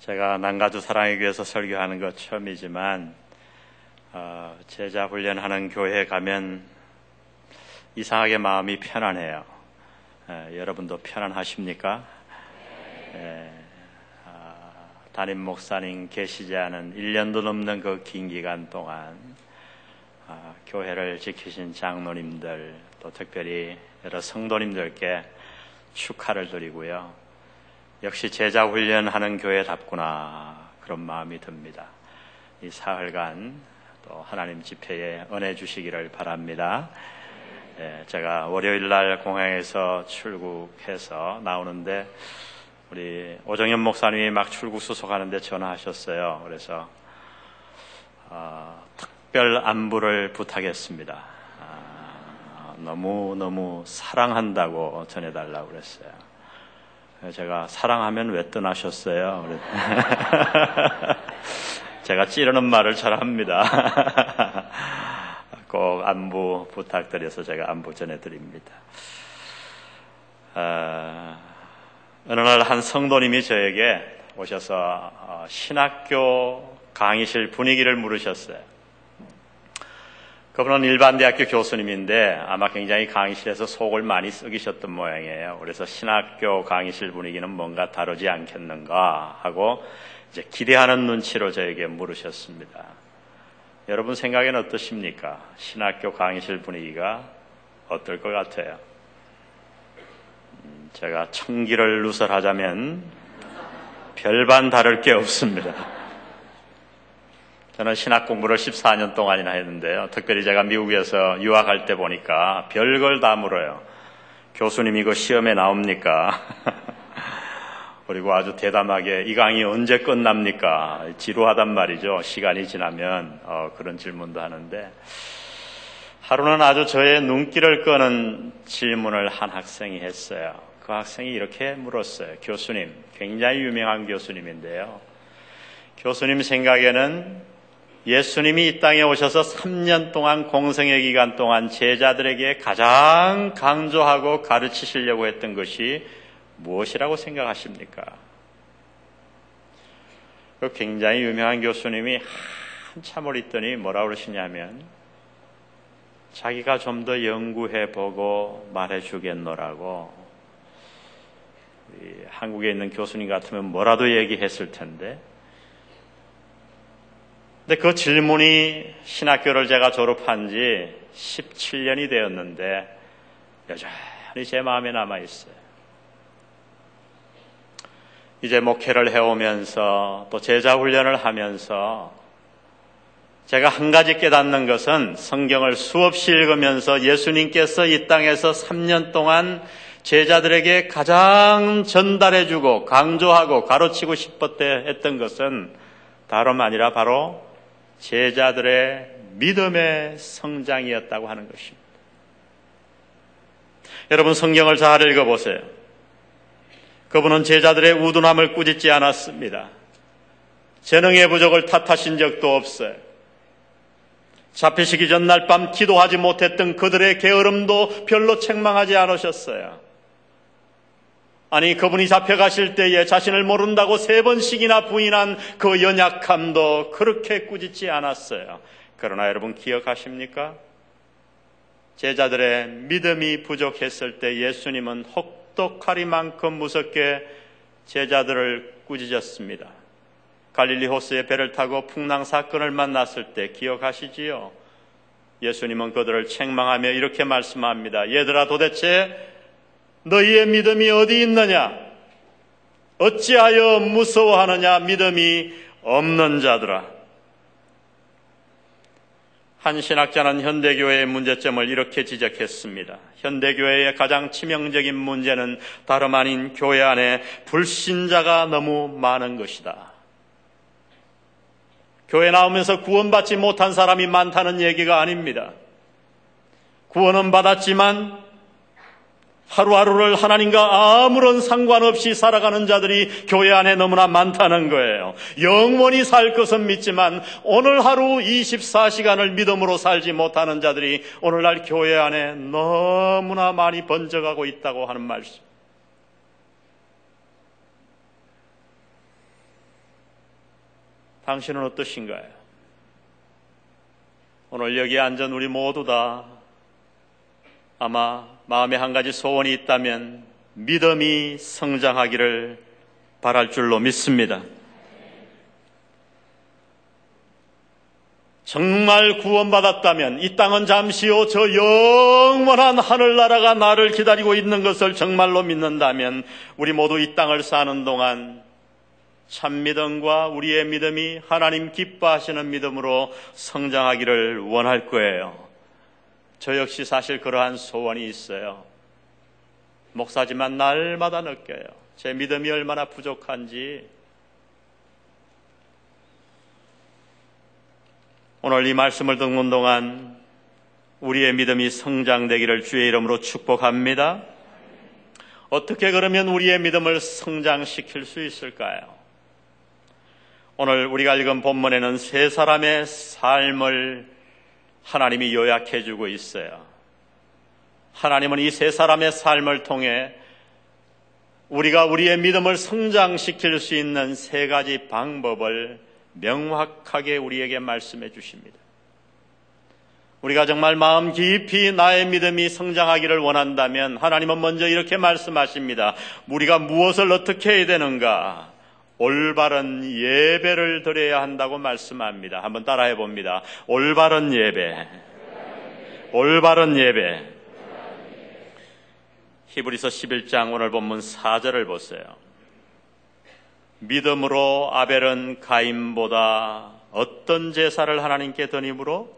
제가 난가주 사랑의 교회에서 설교하는 것 처음이지만 어, 제자 훈련하는 교회에 가면 이상하게 마음이 편안해요. 에, 여러분도 편안하십니까? 에, 아, 담임 목사님 계시지 않은 1년도 넘는 그 긴 기간 동안 아, 교회를 지키신 장로님들 또 특별히 여러 성도님들께 축하를 드리고요. 역시 제자 훈련하는 교회답구나 그런 마음이 듭니다. 이 사흘간 또 하나님 집회에 은혜 주시기를 바랍니다. 예, 제가 월요일 날 공항에서 출국해서 나오는데 우리 오정현 목사님이 막 출국 수속하는데 전화하셨어요. 그래서 어, 특별 안부를 부탁했습니다. 아, 너무 너무 사랑한다고 전해달라고 그랬어요. 제가 사랑하면 왜 떠나셨어요? 제가 찌르는 말을 잘 합니다. 꼭 안부 부탁드려서 제가 안부 전해드립니다. 어, 어느 날 한 성도님이 저에게 오셔서 어, 신학교 강의실 분위기를 물으셨어요. 그분은 일반 대학교 교수님인데 아마 굉장히 강의실에서 속을 많이 썩이셨던 모양이에요. 그래서 신학교 강의실 분위기는 뭔가 다르지 않겠는가 하고 이제 기대하는 눈치로 저에게 물으셨습니다. 여러분 생각엔 어떠십니까? 신학교 강의실 분위기가 어떨 것 같아요? 음, 제가 청기를 누설하자면 별반 다를 게 없습니다. 저는 신학 공부를 14년 동안이나 했는데요. 특별히 제가 미국에서 유학할 때 보니까 별걸 다 물어요. 교수님 이거 시험에 나옵니까? 그리고 아주 대담하게 이 강의 언제 끝납니까? 지루하단 말이죠. 시간이 지나면 어, 그런 질문도 하는데 하루는 아주 저의 눈길을 끄는 질문을 한 학생이 했어요. 그 학생이 이렇게 물었어요. 교수님, 굉장히 유명한 교수님인데요. 교수님 생각에는 예수님이 이 땅에 오셔서 3년 동안 공생의 기간 동안 제자들에게 가장 강조하고 가르치시려고 했던 것이 무엇이라고 생각하십니까? 그 굉장히 유명한 교수님이 한참을 있더니 뭐라 그러시냐면 자기가 좀 더 연구해 보고 말해 주겠노라고 한국에 있는 교수님 같으면 뭐라도 얘기했을 텐데 근데 그 질문이 신학교를 제가 졸업한 지 17년이 되었는데 여전히 제 마음에 남아 있어요. 이제 목회를 해오면서 또 제자 훈련을 하면서 제가 한 가지 깨닫는 것은 성경을 수없이 읽으면서 예수님께서 이 땅에서 3년 동안 제자들에게 가장 전달해주고 강조하고 가르치고 싶었대 했던 것은 다름 아니라 바로 제자들의 믿음의 성장이었다고 하는 것입니다. 여러분 성경을 잘 읽어보세요. 그분은 제자들의 우둔함을 꾸짖지 않았습니다. 재능의 부족을 탓하신 적도 없어요. 잡히시기 전날 밤 기도하지 못했던 그들의 게으름도 별로 책망하지 않으셨어요. 아니 그분이 잡혀가실 때에 자신을 모른다고 세 번씩이나 부인한 그 연약함도 그렇게 꾸짖지 않았어요. 그러나 여러분 기억하십니까? 제자들의 믿음이 부족했을 때 예수님은 혹독하리만큼 무섭게 제자들을 꾸짖었습니다. 갈릴리 호수에 배를 타고 풍랑 사건을 만났을 때 기억하시지요? 예수님은 그들을 책망하며 이렇게 말씀합니다. 얘들아 도대체 너희의 믿음이 어디 있느냐? 어찌하여 무서워하느냐? 믿음이 없는 자들아. 한 신학자는 현대교회의 문제점을 이렇게 지적했습니다. 현대교회의 가장 치명적인 문제는 다름 아닌 교회 안에 불신자가 너무 많은 것이다. 교회 나오면서 구원받지 못한 사람이 많다는 얘기가 아닙니다. 구원은 받았지만 하루하루를 하나님과 아무런 상관없이 살아가는 자들이 교회 안에 너무나 많다는 거예요. 영원히 살 것은 믿지만 오늘 하루 24시간을 믿음으로 살지 못하는 자들이 오늘날 교회 안에 너무나 많이 번져가고 있다고 하는 말씀. 당신은 어떠신가요? 오늘 여기 앉은 우리 모두 다 아마 마음에 한 가지 소원이 있다면 믿음이 성장하기를 바랄 줄로 믿습니다. 정말 구원받았다면 이 땅은 잠시요 저 영원한 하늘나라가 나를 기다리고 있는 것을 정말로 믿는다면 우리 모두 이 땅을 사는 동안 참 믿음과 우리의 믿음이 하나님 기뻐하시는 믿음으로 성장하기를 원할 거예요. 저 역시 사실 그러한 소원이 있어요. 목사지만 날마다 느껴요. 제 믿음이 얼마나 부족한지. 오늘 이 말씀을 듣는 동안 우리의 믿음이 성장되기를 주의 이름으로 축복합니다. 어떻게 그러면 우리의 믿음을 성장시킬 수 있을까요? 오늘 우리가 읽은 본문에는 세 사람의 삶을 하나님이 요약해 주고 있어요. 하나님은 이 세 사람의 삶을 통해 우리가 우리의 믿음을 성장시킬 수 있는 세 가지 방법을 명확하게 우리에게 말씀해 주십니다. 우리가 정말 마음 깊이 나의 믿음이 성장하기를 원한다면 하나님은 먼저 이렇게 말씀하십니다. 우리가 무엇을 어떻게 해야 되는가? 올바른 예배를 드려야 한다고 말씀합니다. 한번 따라해 봅니다. 올바른 예배. 올바른 예배. 히브리서 11장 오늘 본문 4절을 보세요. 믿음으로 아벨은 가인보다 어떤 제사를 하나님께 드림으로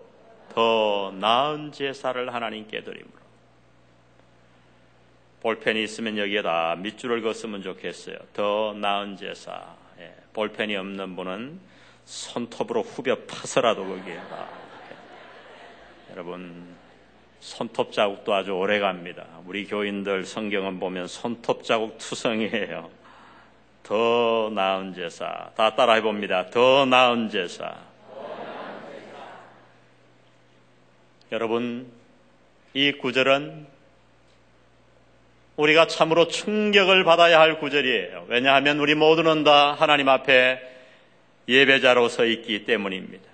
더 나은 제사를 하나님께 드림으로 볼펜이 있으면 여기에다 밑줄을 그었으면 좋겠어요. 더 나은 제사. 예, 볼펜이 없는 분은 손톱으로 후벼 파서라도 거기에다. 예. 여러분, 손톱 자국도 아주 오래 갑니다. 우리 교인들 성경은 보면 손톱 자국 투성이에요. 더 나은 제사. 다 따라해 봅니다. 더 나은 제사. 여러분, 이 구절은 우리가 참으로 충격을 받아야 할 구절이에요. 왜냐하면 우리 모두는 다 하나님 앞에 예배자로 서 있기 때문입니다.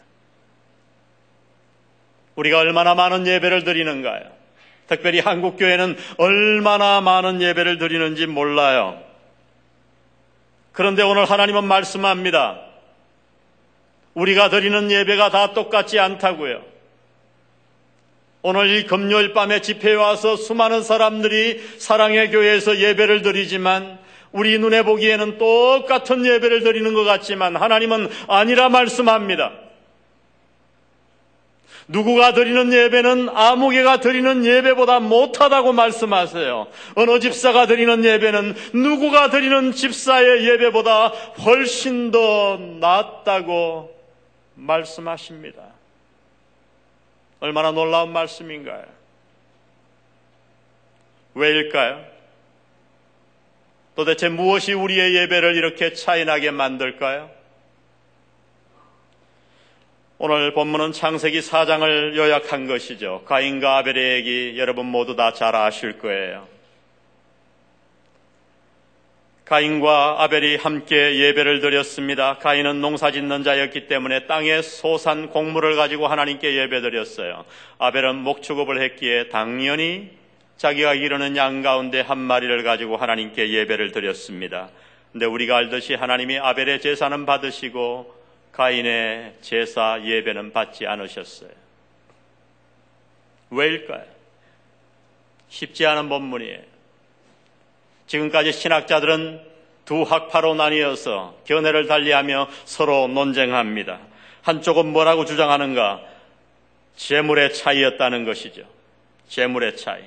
우리가 얼마나 많은 예배를 드리는가요? 특별히 한국교회는 얼마나 많은 예배를 드리는지 몰라요. 그런데 오늘 하나님은 말씀합니다. 우리가 드리는 예배가 다 똑같지 않다고요. 오늘 이 금요일 밤에 집회에 와서 수많은 사람들이 사랑의 교회에서 예배를 드리지만 우리 눈에 보기에는 똑같은 예배를 드리는 것 같지만 하나님은 아니라 말씀합니다. 누구가 드리는 예배는 아무개가 드리는 예배보다 못하다고 말씀하세요. 어느 집사가 드리는 예배는 누구가 드리는 집사의 예배보다 훨씬 더 낫다고 말씀하십니다. 얼마나 놀라운 말씀인가요? 왜일까요? 도대체 무엇이 우리의 예배를 이렇게 차이나게 만들까요? 오늘 본문은 창세기 4장을 요약한 것이죠. 가인과 아벨의 얘기 여러분 모두 다 잘 아실 거예요. 가인과 아벨이 함께 예배를 드렸습니다. 가인은 농사 짓는 자였기 때문에 땅의 소산 곡물을 가지고 하나님께 예배 드렸어요. 아벨은 목축업을 했기에 당연히 자기가 기르는 양 가운데 한 마리를 가지고 하나님께 예배를 드렸습니다. 근데 우리가 알듯이 하나님이 아벨의 제사는 받으시고 가인의 제사 예배는 받지 않으셨어요. 왜일까요? 쉽지 않은 본문이에요. 지금까지 신학자들은 두 학파로 나뉘어서 견해를 달리하며 서로 논쟁합니다. 한쪽은 뭐라고 주장하는가? 재물의 차이였다는 것이죠. 재물의 차이.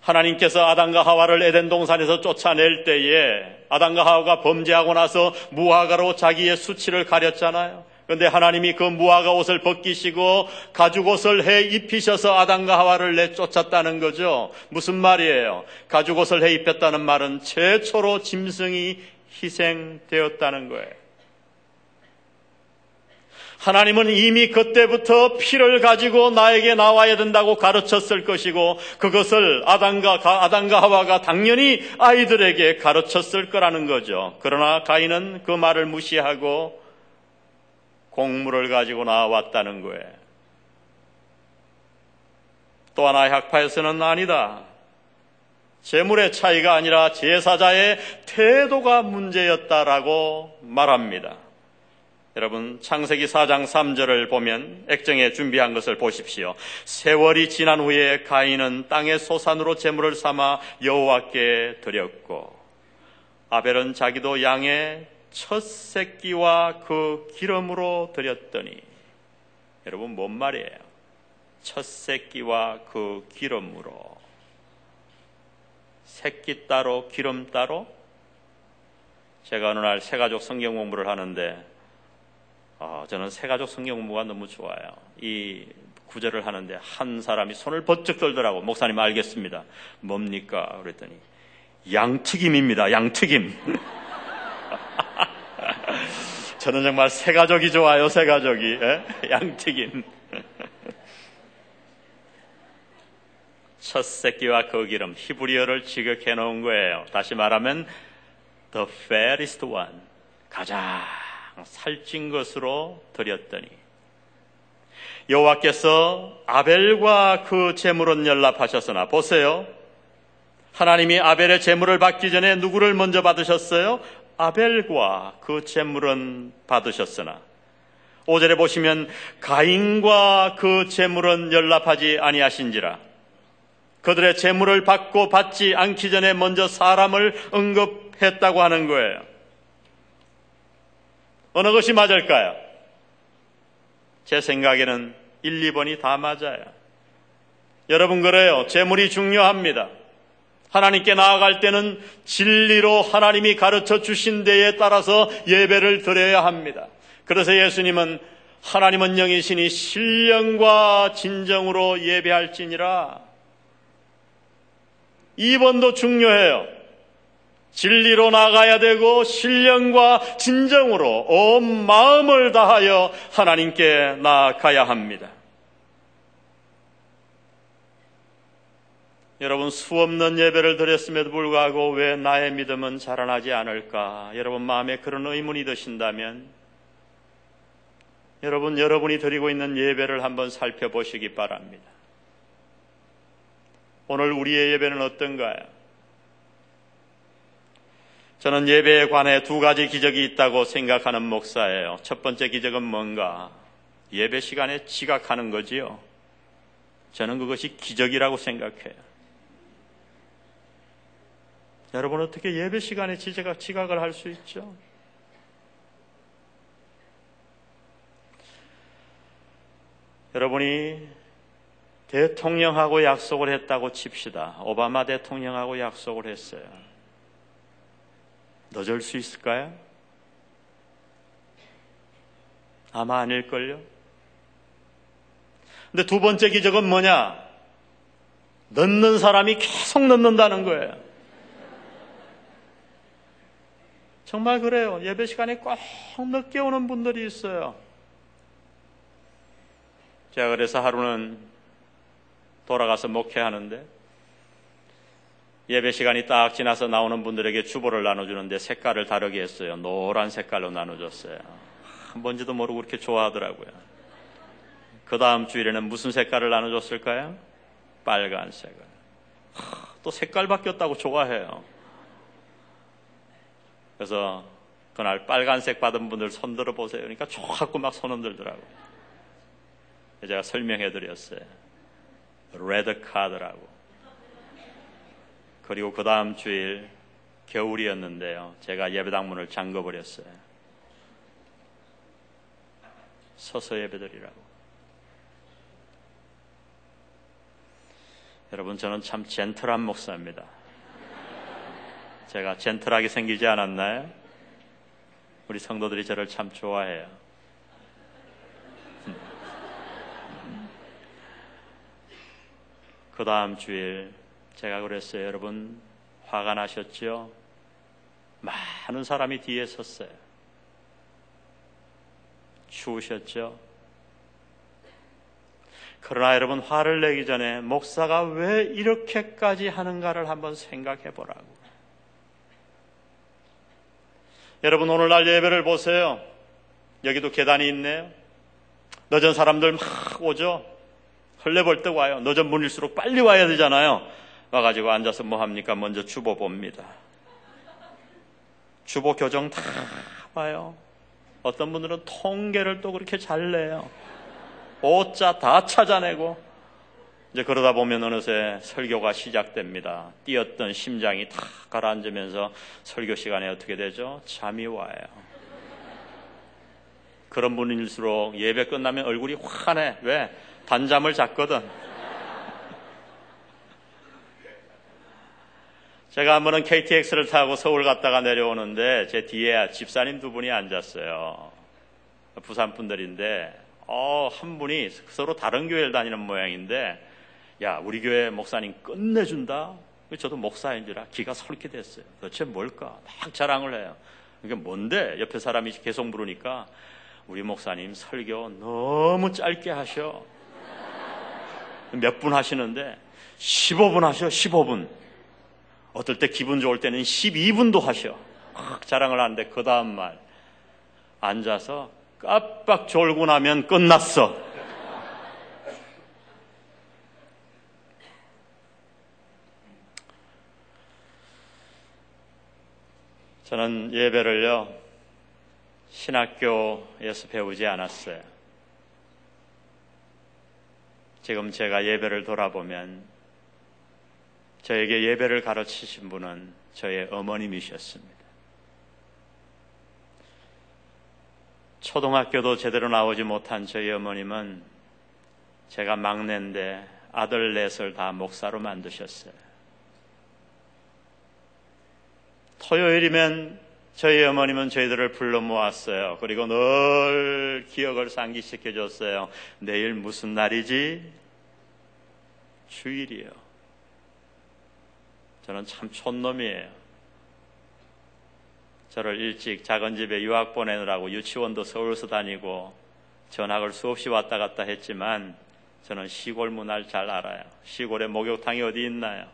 하나님께서 아담과 하와를 에덴 동산에서 쫓아낼 때에 아담과 하와가 범죄하고 나서 무화과로 자기의 수치를 가렸잖아요. 그런데 하나님이 그 무화과 옷을 벗기시고 가죽 옷을 해 입히셔서 아담과 하와를 내쫓았다는 거죠. 무슨 말이에요? 가죽 옷을 해 입혔다는 말은 최초로 짐승이 희생되었다는 거예요. 하나님은 이미 그때부터 피를 가지고 나에게 나와야 된다고 가르쳤을 것이고 그것을 아담과 아담과 하와가 당연히 아이들에게 가르쳤을 거라는 거죠. 그러나 가인은 그 말을 무시하고 공물을 가지고 나왔다는 거예요. 또 하나 학파에서는 아니다. 재물의 차이가 아니라 제사자의 태도가 문제였다라고 말합니다. 여러분 창세기 4장 3절을 보면 액정에 준비한 것을 보십시오. 세월이 지난 후에 가인은 땅의 소산으로 제물을 삼아 여호와께 드렸고 아벨은 자기도 양의 첫 새끼와 그 기름으로 드렸더니 여러분 뭔 말이에요? 첫 새끼와 그 기름으로 새끼 따로 기름 따로 제가 어느 날 새가족 성경 공부를 하는데 어, 저는 새가족 성경 공부가 너무 좋아요. 이 구절을 하는데 한 사람이 손을 번쩍 들더라고. 목사님 알겠습니다. 뭡니까? 그랬더니 양튀김입니다. 양튀김. 저는 정말 새 가족이 좋아요. 새 가족이. 에? 양튀김. 첫 새끼와 그 기름 히브리어를 지극해 놓은 거예요. 다시 말하면 the fairest one 가장 살찐 것으로 드렸더니 여호와께서 아벨과 그 제물은 연락하셨으나 보세요. 하나님이 아벨의 제물을 받기 전에 누구를 먼저 받으셨어요? 아벨과 그 제물은 받으셨으나 5절에 보시면 가인과 그 제물은 연락하지 아니하신지라 그들의 제물을 받고 받지 않기 전에 먼저 사람을 언급했다고 하는 거예요. 어느 것이 맞을까요? 제 생각에는 1, 2번이 다 맞아요. 여러분 그래요. 재물이 중요합니다. 하나님께 나아갈 때는 진리로 하나님이 가르쳐 주신 데에 따라서 예배를 드려야 합니다. 그래서 예수님은 하나님은 영이시니 신령과 진정으로 예배할지니라. 2번도 중요해요. 진리로 나가야 되고 신령과 진정으로 온 마음을 다하여 하나님께 나아가야 합니다. 여러분 수없는 예배를 드렸음에도 불구하고 왜 나의 믿음은 자라나지 않을까? 여러분 마음에 그런 의문이 드신다면 여러분 여러분이 드리고 있는 예배를 한번 살펴보시기 바랍니다. 오늘 우리의 예배는 어떤가요? 저는 예배에 관해 두 가지 기적이 있다고 생각하는 목사예요. 첫 번째 기적은 뭔가? 예배 시간에 지각하는 거지요. 저는 그것이 기적이라고 생각해요. 여러분 어떻게 예배 시간에 지각, 지각을 할 수 있죠? 여러분이 대통령하고 약속을 했다고 칩시다. 오바마 대통령하고 약속을 했어요. 늦을 수 있을까요? 아마 아닐걸요? 근데 두 번째 기적은 뭐냐? 늦는 사람이 계속 늦는다는 거예요. 정말 그래요. 예배 시간에 꼭 늦게 오는 분들이 있어요. 제가 그래서 하루는 돌아가서 목회하는데 예배 시간이 딱 지나서 나오는 분들에게 주보를 나눠주는데 색깔을 다르게 했어요. 노란 색깔로 나눠줬어요. 뭔지도 모르고 그렇게 좋아하더라고요. 그 다음 주일에는 무슨 색깔을 나눠줬을까요? 빨간색을. 또 색깔 바뀌었다고 좋아해요. 그래서 그날 빨간색 받은 분들 손 들어 보세요. 그러니까 자꾸 막손 흔들더라고요. 제가 설명해 드렸어요. 레드 카드라고. 그리고 그 다음 주일 겨울이었는데요. 제가 예배당 문을 잠궈 버렸어요. 서서 예배드리라고. 여러분, 저는 참 젠틀한 목사입니다. 제가 젠틀하게 생기지 않았나요? 우리 성도들이 저를 참 좋아해요. 그 다음 주일 제가 그랬어요. 여러분, 화가 나셨죠? 많은 사람이 뒤에 섰어요. 추우셨죠? 그러나 여러분 화를 내기 전에 목사가 왜 이렇게까지 하는가를 한번 생각해 보라고. 여러분 오늘날 예배를 보세요. 여기도 계단이 있네요. 늦은 사람들 막 오죠. 헐레벌떡 와요. 늦은 분일수록 빨리 와야 되잖아요. 와가지고 앉아서 뭐 합니까? 먼저 주보 봅니다. 주보 교정 다 봐요. 어떤 분들은 통계를 또 그렇게 잘 내요. 오자 다 찾아내고 이제 그러다 보면 어느새 설교가 시작됩니다. 뛰었던 심장이 다 가라앉으면서 설교 시간에 어떻게 되죠? 잠이 와요. 그런 분일수록 예배 끝나면 얼굴이 환해. 왜? 단잠을 잤거든. 제가 한 번은 KTX를 타고 서울 갔다가 내려오는데 제 뒤에 집사님 두 분이 앉았어요. 부산 분들인데 어, 한 분이 서로 다른 교회를 다니는 모양인데 야 우리 교회 목사님 끝내준다. 저도 목사인지라 기가 솔깃했어요. 도대체 뭘까? 막 자랑을 해요. 이게 뭔데? 옆에 사람이 계속 물으니까 우리 목사님 설교 너무 짧게 하셔. 몇 분 하시는데 15분 하셔. 15분. 어떨 때 기분 좋을 때는 12분도 하셔. 막 자랑을 하는데 그 다음 말 앉아서 깜빡 졸고 나면 끝났어. 저는 예배를요, 신학교에서 배우지 않았어요. 지금 제가 예배를 돌아보면 저에게 예배를 가르치신 분은 저의 어머님이셨습니다. 초등학교도 제대로 나오지 못한 저희 어머님은 제가 막내인데 아들 넷을 다 목사로 만드셨어요. 토요일이면 저희 어머님은 저희들을 불러 모았어요. 그리고 늘 기억을 상기시켜 줬어요. 내일 무슨 날이지? 주일이요. 저는 참 촌놈이에요. 저를 일찍 작은 집에 유학 보내느라고 유치원도 서울서 다니고 전학을 수없이 왔다 갔다 했지만 저는 시골 문화를 잘 알아요. 시골에 목욕탕이 어디 있나요?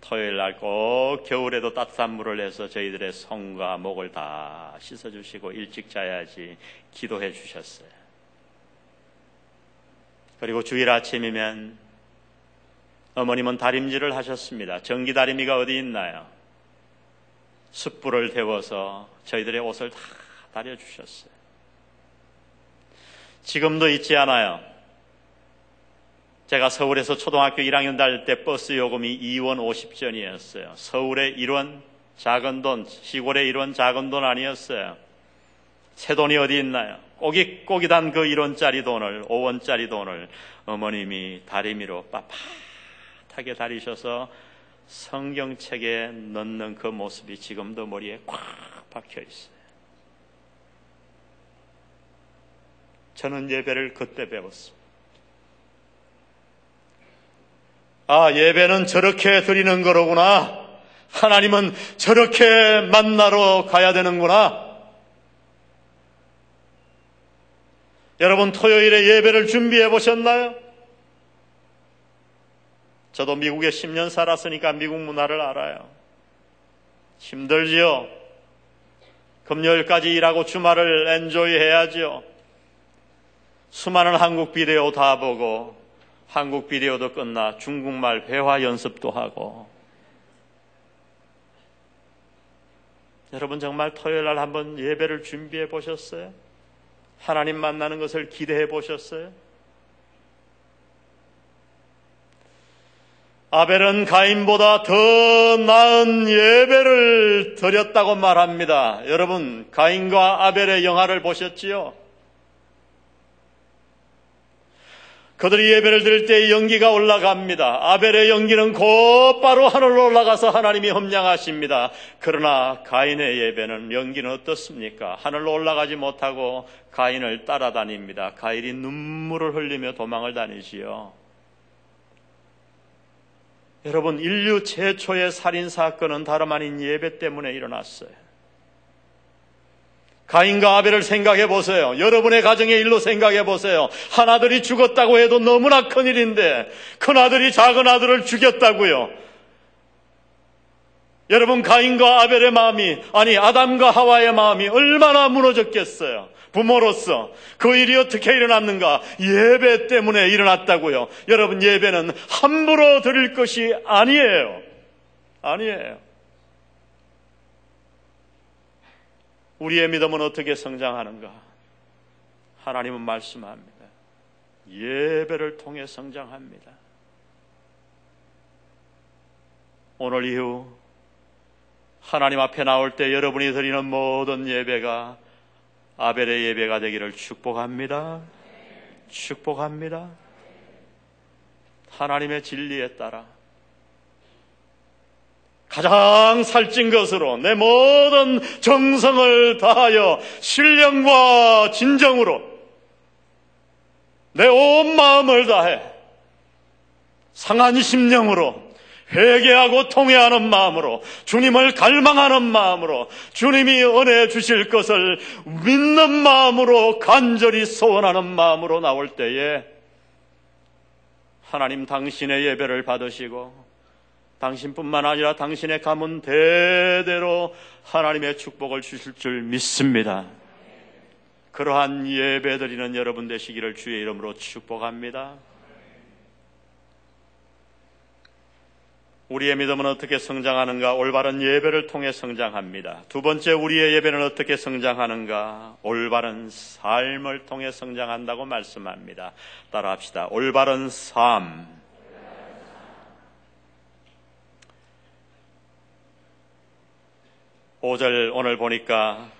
토요일 날 꼭 겨울에도 따뜻한 물을 내서 저희들의 손과 목을 다 씻어주시고 일찍 자야지 기도해 주셨어요. 그리고 주일 아침이면 어머님은 다림질을 하셨습니다. 전기 다리미가 어디 있나요? 숯불을 데워서 저희들의 옷을 다 다려주셨어요. 지금도 잊지 않아요. 제가 서울에서 초등학교 1학년 다닐 때 버스 요금이 2원 50전이었어요. 서울의 1원 작은 돈, 시골의 1원 작은 돈 아니었어요. 새 돈이 어디 있나요? 꼬깃 꼬깃한 그 1원짜리 돈을, 5원짜리 돈을 어머님이 다리미로 빳빳하게 다리셔서 성경책에 넣는 그 모습이 지금도 머리에 꽉 박혀 있어요. 저는 예배를 그때 배웠습니다. 아, 예배는 저렇게 드리는 거로구나. 하나님은 저렇게 만나러 가야 되는구나. 여러분, 토요일에 예배를 준비해 보셨나요? 저도 미국에 10년 살았으니까 미국 문화를 알아요. 힘들지요. 금요일까지 일하고 주말을 엔조이 해야지요. 수많은 한국 비디오 다 보고 한국 비디오도 끝나 중국말 회화 연습도 하고 여러분 정말 토요일 날 한번 예배를 준비해 보셨어요? 하나님 만나는 것을 기대해 보셨어요? 아벨은 가인보다 더 나은 예배를 드렸다고 말합니다. 여러분, 가인과 아벨의 영화를 보셨지요? 그들이 예배를 드릴 때 연기가 올라갑니다. 아벨의 연기는 곧바로 하늘로 올라가서 하나님이 험량하십니다. 그러나 가인의 예배는 연기는 어떻습니까? 하늘로 올라가지 못하고 가인을 따라다닙니다. 가인이 눈물을 흘리며 도망을 다니지요. 여러분, 인류 최초의 살인 사건은 다름 아닌 예배 때문에 일어났어요. 가인과 아벨을 생각해 보세요. 여러분의 가정의 일로 생각해 보세요. 하나들이 죽었다고 해도 너무나 큰 일인데 큰 아들이 작은 아들을 죽였다고요. 여러분 가인과 아벨의 마음이 아니 아담과 하와의 마음이 얼마나 무너졌겠어요. 부모로서 그 일이 어떻게 일어났는가? 예배 때문에 일어났다고요. 여러분 예배는 함부로 드릴 것이 아니에요. 아니에요. 우리의 믿음은 어떻게 성장하는가? 하나님은 말씀합니다. 예배를 통해 성장합니다. 오늘 이후 하나님 앞에 나올 때 여러분이 드리는 모든 예배가 아벨의 예배가 되기를 축복합니다. 축복합니다. 하나님의 진리에 따라 가장 살찐 것으로 내 모든 정성을 다하여 신령과 진정으로 내 온 마음을 다해 상한 심령으로 회개하고 통회하는 마음으로 주님을 갈망하는 마음으로 주님이 은혜 주실 것을 믿는 마음으로 간절히 소원하는 마음으로 나올 때에 하나님 당신의 예배를 받으시고 당신뿐만 아니라 당신의 가문 대대로 하나님의 축복을 주실 줄 믿습니다. 그러한 예배 드리는 여러분 되시기를 주의 이름으로 축복합니다. 우리의 믿음은 어떻게 성장하는가? 올바른 예배를 통해 성장합니다. 두 번째, 우리의 예배는 어떻게 성장하는가? 올바른 삶을 통해 성장한다고 말씀합니다. 따라 합시다. 올바른 삶. 5절 오늘 보니까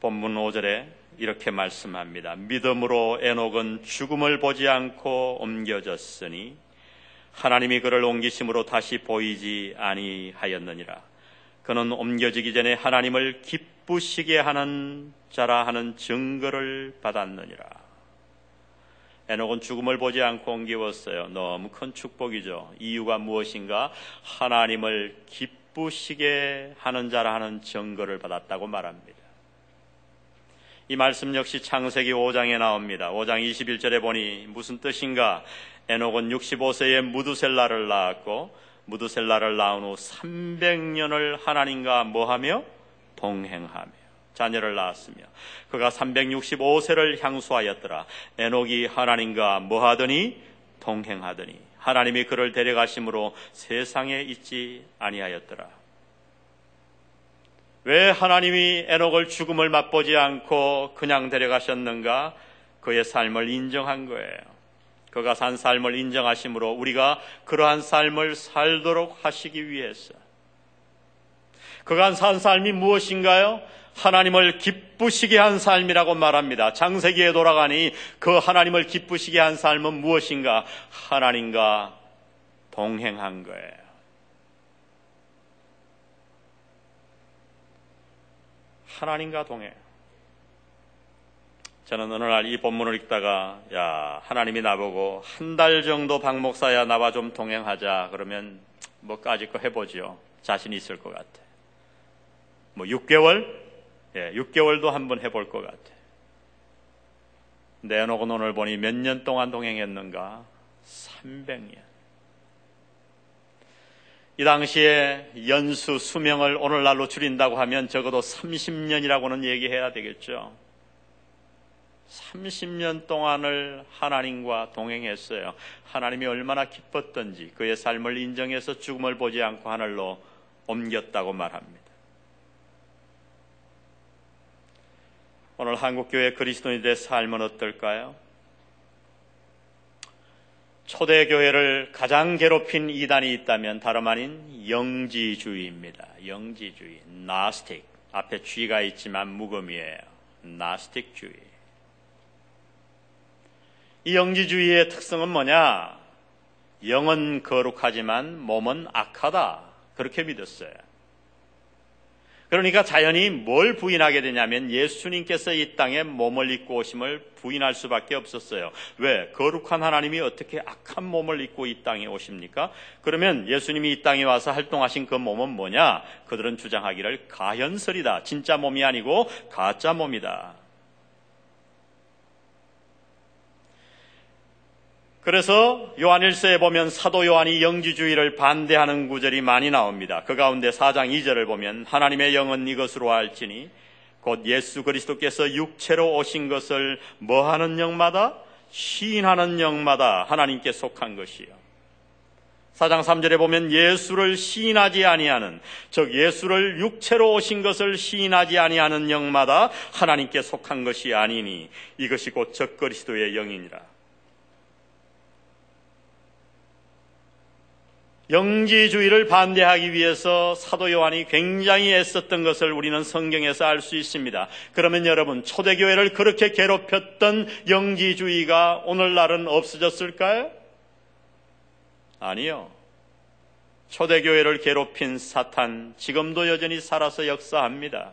본문 5절에 이렇게 말씀합니다. 믿음으로 에녹은 죽음을 보지 않고 옮겨졌으니 하나님이 그를 옮기심으로 다시 보이지 아니하였느니라. 그는 옮겨지기 전에 하나님을 기쁘시게 하는 자라 하는 증거를 받았느니라. 에녹은 죽음을 보지 않고 옮기웠어요. 너무 큰 축복이죠. 이유가 무엇인가? 하나님을 기쁘 시게 하는 자라 하는 증거를 받았다고 말합니다. 이 말씀 역시 창세기 5장에 나옵니다. 5장 21절에 보니 무슨 뜻인가? 에녹은 65세에 무두셀라를 낳았고 무두셀라를 낳은 후 300년을 하나님과 뭐하며 동행하며 자녀를 낳았으며 그가 365세를 향수하였더라. 에녹이 하나님과 뭐하더니 동행하더니 하나님이 그를 데려가심으로 세상에 있지 아니하였더라. 왜 하나님이 에녹을 죽음을 맛보지 않고 그냥 데려가셨는가? 그의 삶을 인정한 거예요. 그가 산 삶을 인정하심으로 우리가 그러한 삶을 살도록 하시기 위해서 그가 산 삶이 무엇인가요? 하나님을 기쁘시게 한 삶이라고 말합니다. 장세기에 돌아가니 그 하나님을 기쁘시게 한 삶은 무엇인가? 하나님과 동행한 거예요. 하나님과 동행. 저는 어느 날 이 본문을 읽다가 야 하나님이 나보고 한 달 정도 박 목사야 나와 좀 동행하자 그러면 뭐까지 거 해보지요 자신 있을 것 같아 뭐 6개월 예 6개월도 한번 해볼 것 같아 내놓고 오늘 보니 몇 년 동안 동행했는가 300년 이 당시에 연수 수명을 오늘날로 줄인다고 하면 적어도 30년이라고는 얘기해야 되겠죠 30년 동안을 하나님과 동행했어요. 하나님이 얼마나 기뻤던지 그의 삶을 인정해서 죽음을 보지 않고 하늘로 옮겼다고 말합니다. 오늘 한국교회 그리스도인들의 삶은 어떨까요? 초대교회를 가장 괴롭힌 이단이 있다면 다름 아닌 영지주의입니다. 영지주의, 나스틱. 앞에 쥐가 있지만 묵음이에요. 나스틱주의. 이 영지주의의 특성은 뭐냐? 영은 거룩하지만 몸은 악하다. 그렇게 믿었어요. 그러니까 자연히 뭘 부인하게 되냐면 예수님께서 이 땅에 몸을 입고 오심을 부인할 수밖에 없었어요. 왜? 거룩한 하나님이 어떻게 악한 몸을 입고 이 땅에 오십니까? 그러면 예수님이 이 땅에 와서 활동하신 그 몸은 뭐냐? 그들은 주장하기를 가현설이다. 진짜 몸이 아니고 가짜 몸이다. 그래서 요한일서에 보면 사도 요한이 영지주의를 반대하는 구절이 많이 나옵니다. 그 가운데 4장 2절을 보면 하나님의 영은 이것으로 알지니 곧 예수 그리스도께서 육체로 오신 것을 뭐하는 영마다 시인하는 영마다 하나님께 속한 것이요. 4장 3절에 보면 예수를 시인하지 아니하는 즉 예수를 육체로 오신 것을 시인하지 아니하는 영마다 하나님께 속한 것이 아니니 이것이 곧 적 그리스도의 영이니라. 영지주의를 반대하기 위해서 사도 요한이 굉장히 애썼던 것을 우리는 성경에서 알 수 있습니다. 그러면 여러분, 초대교회를 그렇게 괴롭혔던 영지주의가 오늘날은 없어졌을까요? 아니요. 초대교회를 괴롭힌 사탄, 지금도 여전히 살아서 역사합니다.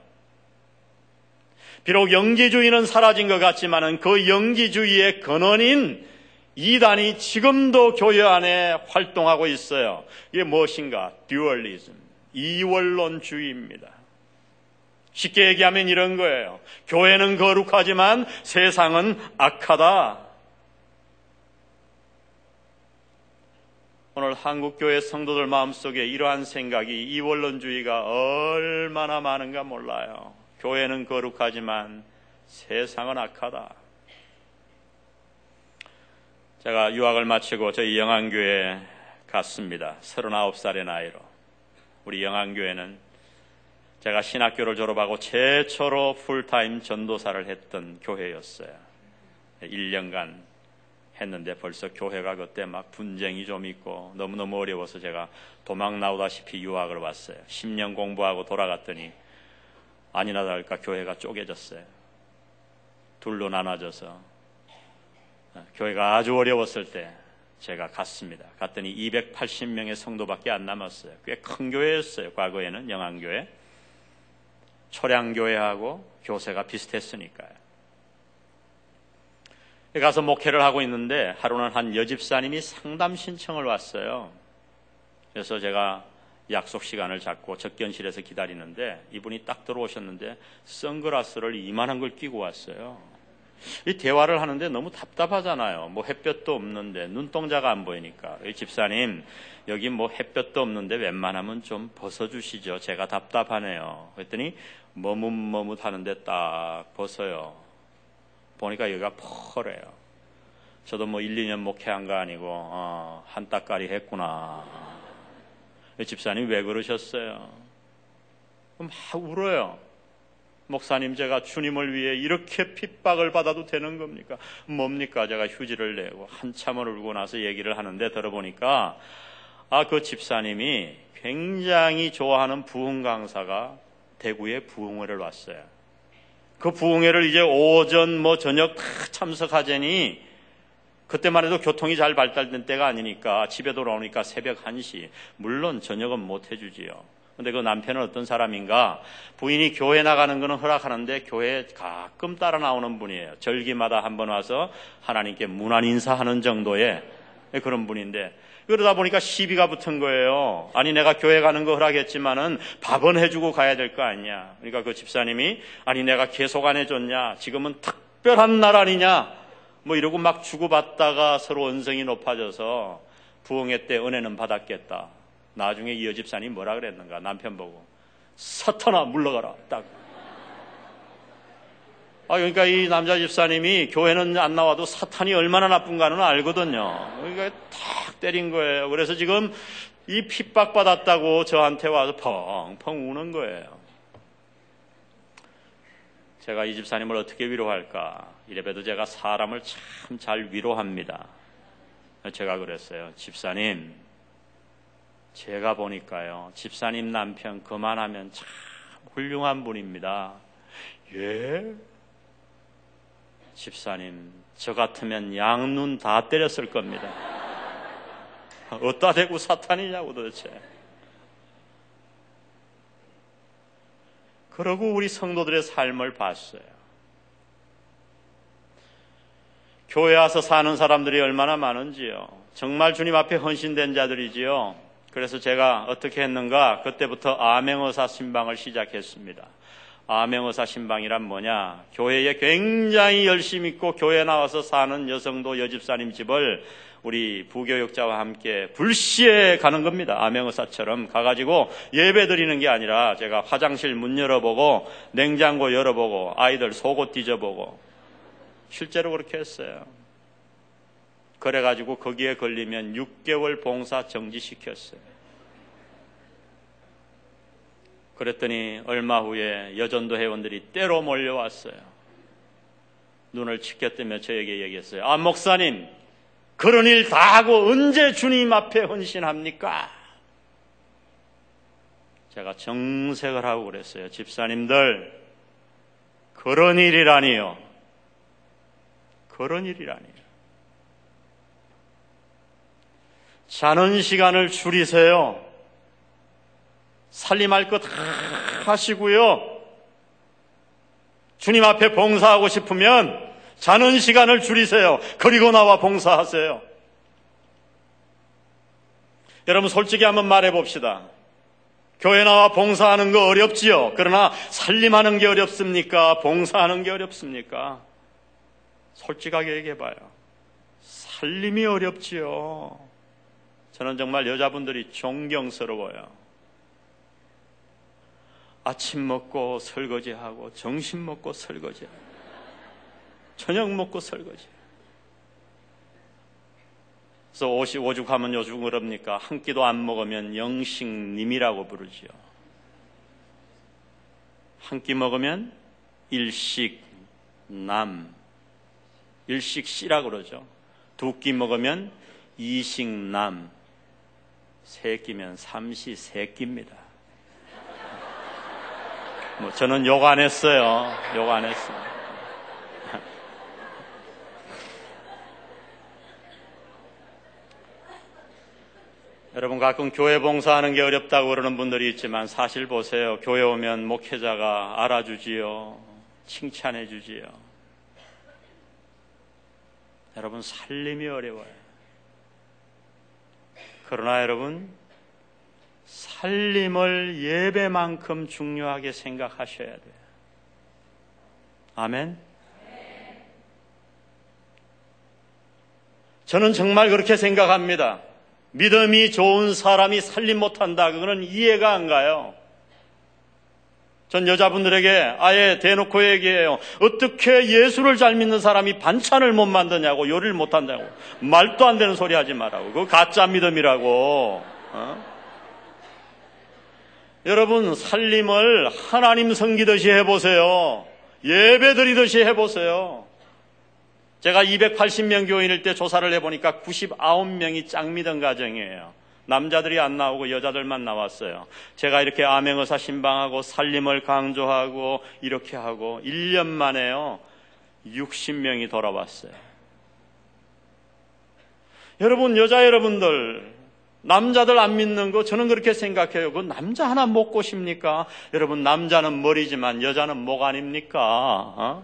비록 영지주의는 사라진 것 같지만은 그 영지주의의 근원인 이단이 지금도 교회 안에 활동하고 있어요. 이게 무엇인가? 듀얼리즘, 이원론주의입니다. 쉽게 얘기하면 이런 거예요. 교회는 거룩하지만 세상은 악하다. 오늘 한국교회 성도들 마음속에 이러한 생각이 이원론주의가 얼마나 많은가 몰라요. 교회는 거룩하지만 세상은 악하다. 제가 유학을 마치고 저희 영안교회에 갔습니다. 39살의 나이로. 우리 영안교회는 제가 신학교를 졸업하고 최초로 풀타임 전도사를 했던 교회였어요. 1년간 했는데 벌써 교회가 그때 막 분쟁이 좀 있고 너무너무 어려워서 제가 도망 나오다시피 유학을 왔어요. 10년 공부하고 돌아갔더니 아니나 다를까 교회가 쪼개졌어요. 둘로 나눠져서 교회가 아주 어려웠을 때 제가 갔습니다. 갔더니 280명의 성도밖에 안 남았어요. 꽤 큰 교회였어요. 과거에는 영안교회. 초량교회하고 교세가 비슷했으니까요. 가서 목회를 하고 있는데 하루는 한 여집사님이 상담 신청을 왔어요. 그래서 제가 약속 시간을 잡고 접견실에서 기다리는데 이분이 딱 들어오셨는데 선글라스를 이만한 걸 끼고 왔어요. 이 대화를 하는데 너무 답답하잖아요. 뭐 햇볕도 없는데 눈동자가 안 보이니까. 집사님, 여기 뭐 햇볕도 없는데 웬만하면 좀 벗어주시죠. 제가 답답하네요. 그랬더니 머뭇머뭇 하는데 딱 벗어요. 보니까 여기가 펄해요. 저도 뭐 1, 2년 목회한 거 아니고, 어, 한 따까리 했구나. 집사님 왜 그러셨어요? 막 울어요. 목사님 제가 주님을 위해 이렇게 핍박을 받아도 되는 겁니까? 뭡니까? 제가 휴지를 내고 한참을 울고 나서 얘기를 하는데 들어보니까 아, 그 집사님이 굉장히 좋아하는 부흥 강사가 대구에 부흥회를 왔어요. 그 부흥회를 이제 오전 뭐 저녁 다 참석하자니 그때만 해도 교통이 잘 발달된 때가 아니니까 집에 돌아오니까 새벽 1시. 물론 저녁은 못 해주지요. 근데 그 남편은 어떤 사람인가? 부인이 교회 나가는 거는 허락하는데 교회에 가끔 따라 나오는 분이에요. 절기마다 한 번 와서 하나님께 문안 인사하는 정도의 그런 분인데 그러다 보니까 시비가 붙은 거예요. 아니 내가 교회 가는 거 허락했지만은 밥은 해주고 가야 될 거 아니냐. 그러니까 그 집사님이 아니 내가 계속 안 해줬냐. 지금은 특별한 날 아니냐. 뭐 이러고 막 주고받다가 서로 언성이 높아져서 부흥회 때 은혜는 받았겠다. 나중에 이 여집사님 뭐라 그랬는가 남편 보고 사탄아 물러가라 딱. 아 그러니까 이 남자 집사님이 교회는 안 나와도 사탄이 얼마나 나쁜가는 알거든요. 그러니까 탁 때린 거예요. 그래서 지금 이 핍박 받았다고 저한테 와서 펑펑 우는 거예요. 제가 이 집사님을 어떻게 위로할까? 이래봬도 제가 사람을 참 잘 위로합니다. 제가 그랬어요. 집사님, 제가 보니까요, 집사님 남편 그만하면 참 훌륭한 분입니다. 예? 집사님, 저 같으면 양눈 다 때렸을 겁니다. 어따 대고 사탄이냐고 도대체. 그러고 우리 성도들의 삶을 봤어요. 교회 와서 사는 사람들이 얼마나 많은지요. 정말 주님 앞에 헌신된 자들이지요. 그래서 제가 어떻게 했는가? 그때부터 아맹어사 신방을 시작했습니다. 아맹어사 신방이란 뭐냐? 교회에 굉장히 열심히 있고 교회 나와서 사는 여성도 여집사님 집을 우리 부교육자와 함께 불시에 가는 겁니다. 아맹어사처럼 가가지고 예배 드리는 게 아니라 제가 화장실 문 열어보고 냉장고 열어보고 아이들 속옷 뒤져보고 실제로 그렇게 했어요. 그래가지고 거기에 걸리면 6개월 봉사 정지시켰어요. 그랬더니 얼마 후에 여전도 회원들이 때로 몰려왔어요. 눈을 치켰다며 저에게 얘기했어요. 아, 목사님, 그런 일 다 하고 언제 주님 앞에 헌신합니까? 제가 정색을 하고 그랬어요. 집사님들, 그런 일이라니요. 그런 일이라니요. 자는 시간을 줄이세요. 살림할 것 다 하시고요. 주님 앞에 봉사하고 싶으면 자는 시간을 줄이세요. 그리고 나와 봉사하세요. 여러분 솔직히 한번 말해 봅시다. 교회 나와 봉사하는 거 어렵지요. 그러나 살림하는 게 어렵습니까? 봉사하는 게 어렵습니까? 솔직하게 얘기해 봐요. 살림이 어렵지요. 저는 정말 여자분들이 존경스러워요. 아침 먹고 설거지하고 점심 먹고 설거지하고 저녁 먹고 설거지. 그래서 오시 오죽하면 요즘 그럽니까? 한 끼도 안 먹으면 영식님이라고 부르지요. 한 끼 먹으면 일식남, 일식씨라고 그러죠. 두 끼 먹으면 이식남, 세 끼면 삼시 세 끼입니다. 뭐 저는 욕 안 했어요. 욕 안 했어요. 여러분 가끔 교회 봉사하는 게 어렵다고 그러는 분들이 있지만 사실 보세요. 교회 오면 목회자가 알아주지요. 칭찬해 주지요. 여러분 살림이 어려워요. 그러나 여러분 살림을 예배만큼 중요하게 생각하셔야 돼요. 아멘. 저는 정말 그렇게 생각합니다. 믿음이 좋은 사람이 살림 못한다. 그거는 이해가 안 가요. 전 여자분들에게 아예 대놓고 얘기해요. 어떻게 예수를 잘 믿는 사람이 반찬을 못 만드냐고, 요리를 못 한다고. 말도 안 되는 소리 하지 말라고. 그거 가짜 믿음이라고. 어? 여러분, 살림을 하나님 섬기듯이 해보세요. 예배 드리듯이 해보세요. 제가 280명 교인일 때 조사를 해보니까 99명이 짱미던 가정이에요. 남자들이 안 나오고 여자들만 나왔어요. 제가 이렇게 암행어사 신방하고 살림을 강조하고 이렇게 하고 1년 만에요. 60명이 돌아왔어요. 여러분, 여자 여러분들, 남자들 안 믿는 거 저는 그렇게 생각해요. 그 남자 하나 못 고십니까? 여러분, 남자는 머리지만 여자는 목 아닙니까? 어?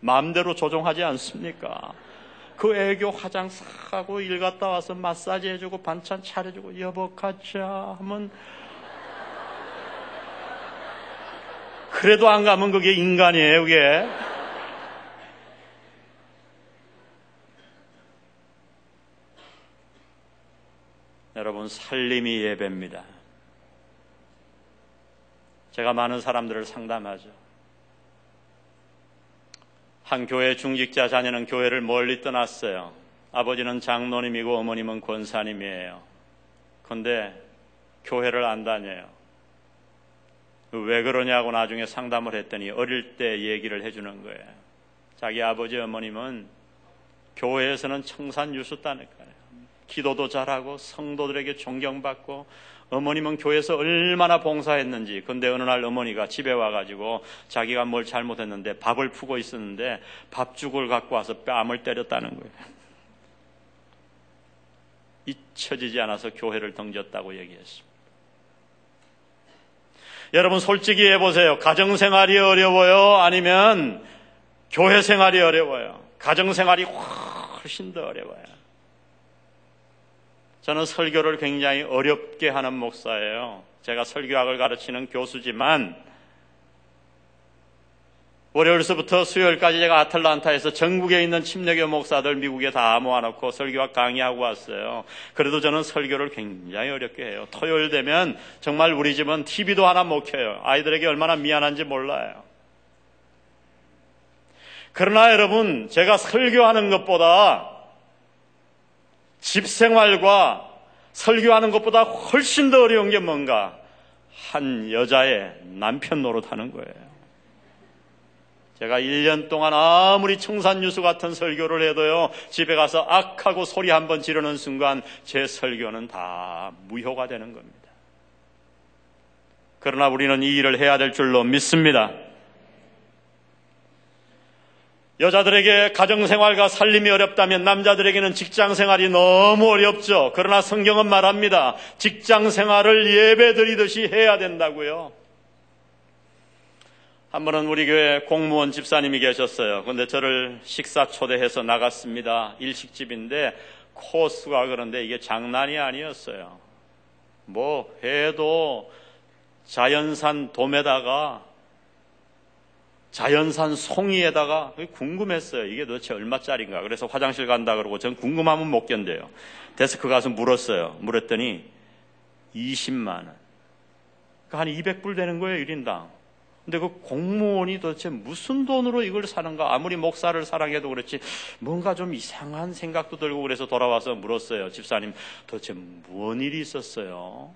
마음대로 조종하지 않습니까? 그 애교 화장 싹 하고 일 갔다 와서 마사지 해주고 반찬 차려주고 여보 가자 하면 그래도 안 가면 그게 인간이에요, 그게. 여러분, 살림이 예배입니다. 제가 많은 사람들을 상담하죠. 한 교회 중직자 자녀는 교회를 멀리 떠났어요. 아버지는 장로님이고 어머님은 권사님이에요. 근데 교회를 안 다녀요. 왜 그러냐고 나중에 상담을 했더니 어릴 때 얘기를 해주는 거예요. 자기 아버지 어머님은 교회에서는 청산 유수다니까요. 기도도 잘하고 성도들에게 존경받고 어머님은 교회에서 얼마나 봉사했는지. 근데 어느 날 어머니가 집에 와가지고 자기가 뭘 잘못했는데 밥을 푸고 있었는데 밥죽을 갖고 와서 뺨을 때렸다는 거예요. 잊혀지지 않아서 교회를 던졌다고 얘기했습니다. 여러분 솔직히 해보세요. 가정생활이 어려워요? 아니면 교회 생활이 어려워요? 가정생활이 훨씬 더 어려워요. 저는 설교를 굉장히 어렵게 하는 목사예요. 제가 설교학을 가르치는 교수지만 월요일서부터 수요일까지 제가 아틀란타에서 전국에 있는 침례교 목사들 미국에 다 모아놓고 설교학 강의하고 왔어요. 그래도 저는 설교를 굉장히 어렵게 해요. 토요일 되면 정말 우리 집은 TV도 하나 못 켜요. 아이들에게 얼마나 미안한지 몰라요. 그러나 여러분, 제가 설교하는 것보다 집 생활과 설교하는 것보다 훨씬 더 어려운 게 뭔가 한 여자의 남편 노릇하는 거예요. 제가 1년 동안 아무리 청산유수 같은 설교를 해도요, 집에 가서 악하고 소리 한 번 지르는 순간 제 설교는 다 무효가 되는 겁니다. 그러나 우리는 이 일을 해야 될 줄로 믿습니다. 여자들에게 가정생활과 살림이 어렵다면 남자들에게는 직장생활이 너무 어렵죠. 그러나 성경은 말합니다. 직장생활을 예배 드리듯이 해야 된다고요. 한 번은 우리 교회 공무원 집사님이 계셨어요. 근데 저를 식사 초대해서 나갔습니다. 일식집인데 코스가 그런데 이게 장난이 아니었어요. 뭐 해도 자연산 돔에다가 자연산 송이에다가 궁금했어요. 이게 도대체 얼마짜리인가. 그래서 화장실 간다 그러고 전 궁금하면 못 견뎌요. 데스크 가서 물었어요. 물었더니 20만 원. 그러니까 한 200불 되는 거예요, 1인당. 근데 그 공무원이 도대체 무슨 돈으로 이걸 사는가? 아무리 목사를 사랑해도 그렇지 뭔가 좀 이상한 생각도 들고 그래서 돌아와서 물었어요. 집사님 도대체 무슨 일이 있었어요?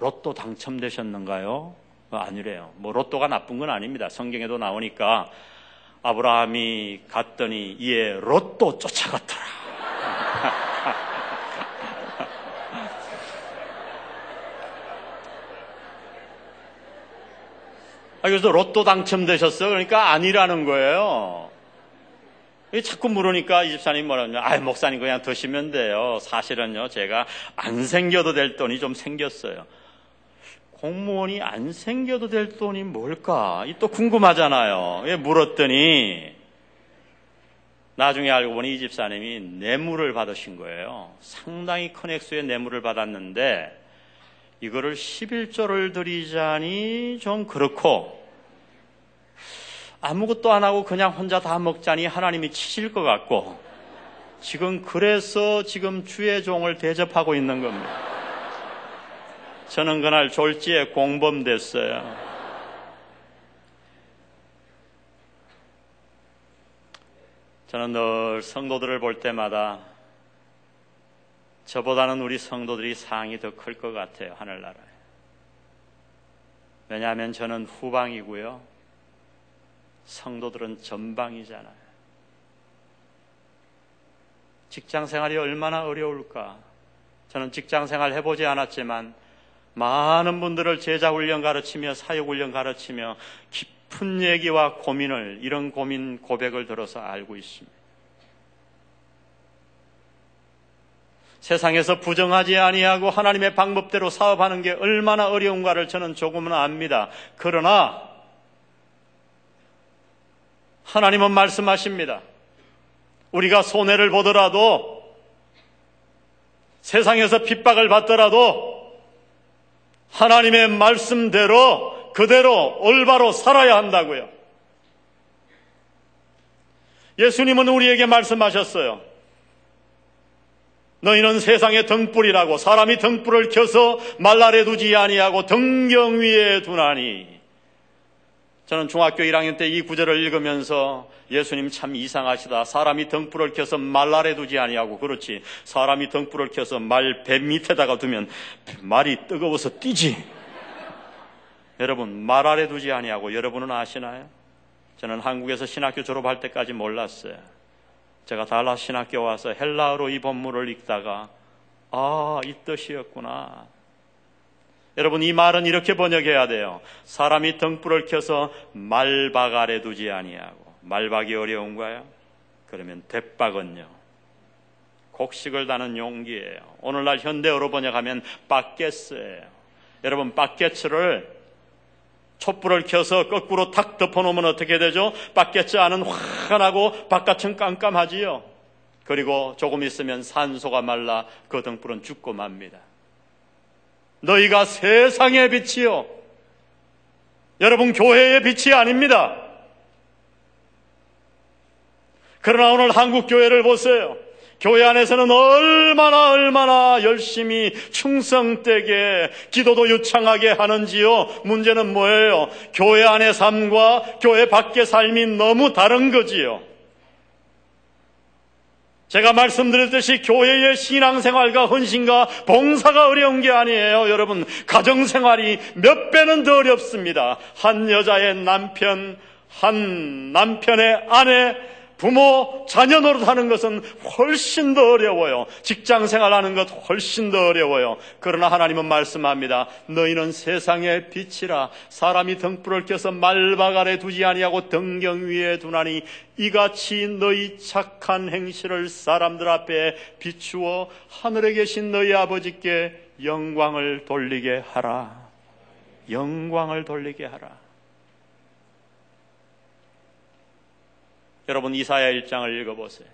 로또 당첨되셨는가요? 뭐 아니래요. 뭐 로또가 나쁜 건 아닙니다. 성경에도 나오니까 아브라함이 갔더니 이에 로또 쫓아갔더라. 아, 그래서 로또 당첨되셨어? 그러니까 아니라는 거예요. 자꾸 물으니까 이 집사님 뭐라냐. 아, 목사님 그냥 드시면 돼요. 사실은요, 제가 안 생겨도 될 돈이 좀 생겼어요. 공무원이 안 생겨도 될 돈이 뭘까? 이 또 궁금하잖아요. 물었더니, 나중에 알고 보니 이 집사님이 뇌물을 받으신 거예요. 상당히 큰 액수의 뇌물을 받았는데, 이거를 11조를 드리자니 좀 그렇고 아무것도 안 하고 그냥 혼자 다 먹자니 하나님이 치실 것 같고 지금 그래서 지금 주의 종을 대접하고 있는 겁니다. 저는 그날 졸지에 공범됐어요. 저는 늘 성도들을 볼 때마다 저보다는 우리 성도들이 상이 더 클 것 같아요, 하늘나라에. 왜냐하면 저는 후방이고요. 성도들은 전방이잖아요. 직장 생활이 얼마나 어려울까. 저는 직장 생활 해보지 않았지만 많은 분들을 제자 훈련 가르치며 사역 훈련 가르치며 깊은 얘기와 고민을 이런 고민 고백을 들어서 알고 있습니다. 세상에서 부정하지 아니하고 하나님의 방법대로 사업하는 게 얼마나 어려운가를 저는 조금은 압니다. 그러나 하나님은 말씀하십니다. 우리가 손해를 보더라도 세상에서 핍박을 받더라도 하나님의 말씀대로 그대로 올바로 살아야 한다고요. 예수님은 우리에게 말씀하셨어요. 너희는 세상의 등불이라고 사람이 등불을 켜서 말날에 두지 아니하고 등경 위에 두나니 저는 중학교 1학년 때 이 구절을 읽으면서 예수님 참 이상하시다. 사람이 등불을 켜서 말날에 두지 아니하고 그렇지. 사람이 등불을 켜서 말 배 밑에다가 두면 말이 뜨거워서 뛰지. 여러분 말 아래 두지 아니하고 여러분은 아시나요? 저는 한국에서 신학교 졸업할 때까지 몰랐어요. 제가 달라 신학교 와서 헬라어로 이 본문을 읽다가 아, 이 뜻이었구나. 여러분 이 말은 이렇게 번역해야 돼요. 사람이 등불을 켜서 말박 아래 두지 아니하고 말박이 어려운가요? 그러면 대박은요. 곡식을 다는 용기예요. 오늘날 현대어로 번역하면 바게스예요. 여러분 바게츠를 촛불을 켜서 거꾸로 탁 덮어놓으면 어떻게 되죠? 밖에째 안은 환하고 바깥은 깜깜하지요. 그리고 조금 있으면 산소가 말라 그 등불은 죽고 맙니다. 너희가 세상의 빛이요. 여러분 교회의 빛이 아닙니다. 그러나 오늘 한국 교회를 보세요. 교회 안에서는 얼마나 얼마나 열심히 충성되게 기도도 유창하게 하는지요. 문제는 뭐예요? 교회 안의 삶과 교회 밖의 삶이 너무 다른 거지요. 제가 말씀드렸듯이 교회의 신앙생활과 헌신과 봉사가 어려운 게 아니에요. 여러분, 가정생활이 몇 배는 더 어렵습니다. 한 여자의 남편, 한 남편의 아내, 부모, 자녀 노릇하는 것은 훨씬 더 어려워요. 직장 생활하는 것 훨씬 더 어려워요. 그러나 하나님은 말씀합니다. 너희는 세상의 빛이라 사람이 등불을 켜서 말박 아래 두지 아니하고 등경 위에 두나니 이같이 너희 착한 행실을 사람들 앞에 비추어 하늘에 계신 너희 아버지께 영광을 돌리게 하라. 영광을 돌리게 하라. 여러분 이사야 1장을 읽어보세요.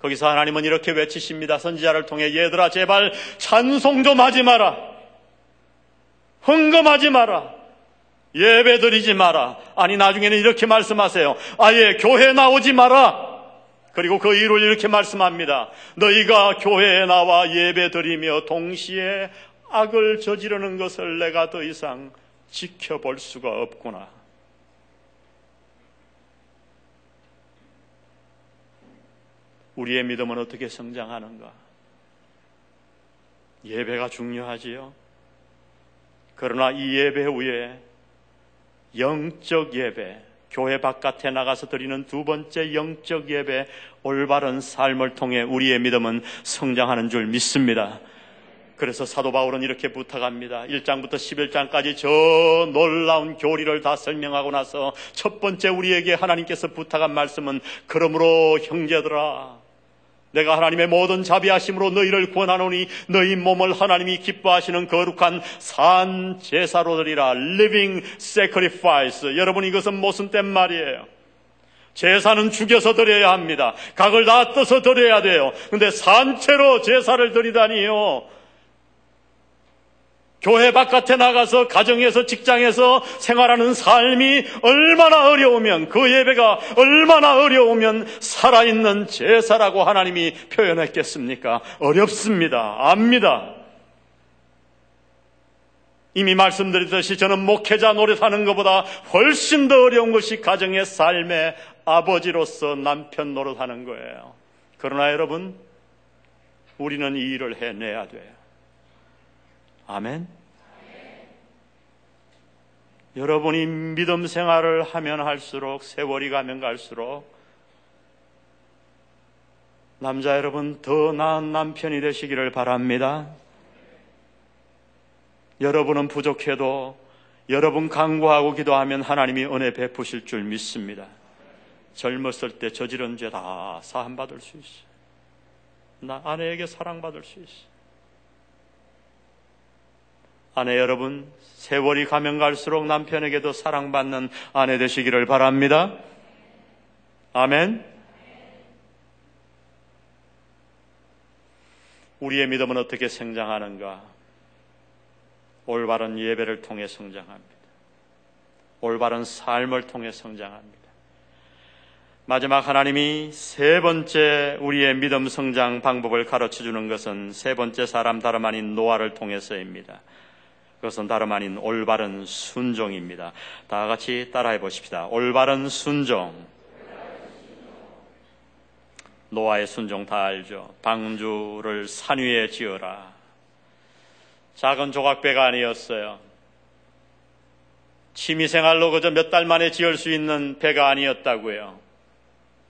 거기서 하나님은 이렇게 외치십니다. 선지자를 통해 얘들아 제발 찬송 좀 하지 마라. 흥금하지 마라. 예배 드리지 마라. 아니 나중에는 이렇게 말씀하세요. 아예 교회 나오지 마라. 그리고 그 이유를 이렇게 말씀합니다. 너희가 교회에 나와 예배 드리며 동시에 악을 저지르는 것을 내가 더 이상 지켜볼 수가 없구나. 우리의 믿음은 어떻게 성장하는가? 예배가 중요하지요. 그러나 이 예배 후에 영적 예배, 교회 바깥에 나가서 드리는 두 번째 영적 예배, 올바른 삶을 통해 우리의 믿음은 성장하는 줄 믿습니다. 그래서 사도 바울은 이렇게 부탁합니다. 1장부터 11장까지 저 놀라운 교리를 다 설명하고 나서 첫 번째 우리에게 하나님께서 부탁한 말씀은 그러므로 형제들아 내가 하나님의 모든 자비하심으로 너희를 구원하노니 너희 몸을 하나님이 기뻐하시는 거룩한 산 제사로 드리라. living sacrifice. 여러분 이것은 땐 말이에요? 제사는 죽여서 드려야 합니다. 각을 다 떠서 드려야 돼요. 근데 산채로 제사를 드리다니요. 교회 바깥에 나가서 가정에서 직장에서 생활하는 삶이 얼마나 어려우면 그 예배가 얼마나 어려우면 살아있는 제사라고 하나님이 표현했겠습니까? 어렵습니다. 압니다. 이미 말씀드렸듯이 저는 목회자 노릇하는 것보다 훨씬 더 어려운 것이 가정의 삶의 아버지로서 남편 노릇하는 거예요. 그러나 여러분, 우리는 이 일을 해내야 돼요. 아멘. 여러분이 믿음 생활을 하면 할수록 세월이 가면 갈수록 남자 여러분 더 나은 남편이 되시기를 바랍니다. 여러분은 부족해도 여러분 강구하고 기도하면 하나님이 은혜 베푸실 줄 믿습니다. 젊었을 때 저지른 죄 다 사함받을 수 있어요. 나 아내에게 사랑받을 수 있어요. 아내 여러분, 세월이 가면 갈수록 남편에게도 사랑받는 아내 되시기를 바랍니다. 아멘. 우리의 믿음은 어떻게 성장하는가? 올바른 예배를 통해 성장합니다. 올바른 삶을 통해 성장합니다. 마지막 하나님이 세 번째 우리의 믿음 성장 방법을 가르쳐 주는 것은 세 번째 사람 다름 아닌 노아를 통해서입니다. 그것은 다름 아닌 올바른 순종입니다. 다 같이 따라해 보십시다. 올바른 순종. 노아의 순종 다 알죠. 방주를 산 위에 지어라. 작은 조각배가 아니었어요. 취미생활로 그저 몇 달 만에 지을 수 있는 배가 아니었다고요.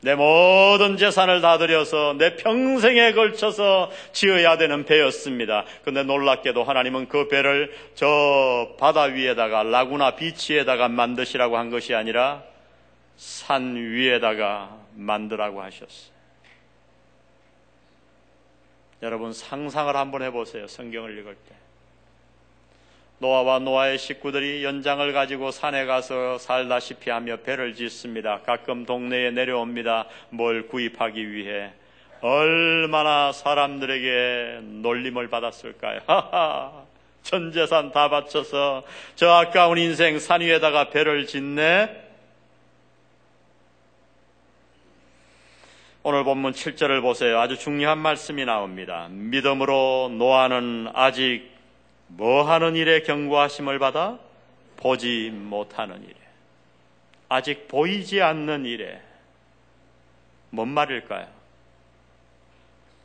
내 모든 재산을 다 들여서 내 평생에 걸쳐서 지어야 되는 배였습니다. 근데 놀랍게도 하나님은 그 배를 저 바다 위에다가 라구나 비치에다가 만드시라고 한 것이 아니라 산 위에다가 만들라고 하셨어요. 여러분 상상을 한번 해보세요. 성경을 읽을 때. 노아와 노아의 식구들이 연장을 가지고 산에 가서 살다시피 하며 배를 짓습니다. 가끔 동네에 내려옵니다. 뭘 구입하기 위해. 얼마나 사람들에게 놀림을 받았을까요? 하하, 전 재산 다 바쳐서 저 아까운 인생 산 위에다가 배를 짓네? 오늘 본문 7절을 보세요. 아주 중요한 말씀이 나옵니다. 믿음으로 노아는 아직 뭐 하는 일에 경고하심을 받아? 보지 못하는 일에. 아직 보이지 않는 일에. 뭔 말일까요?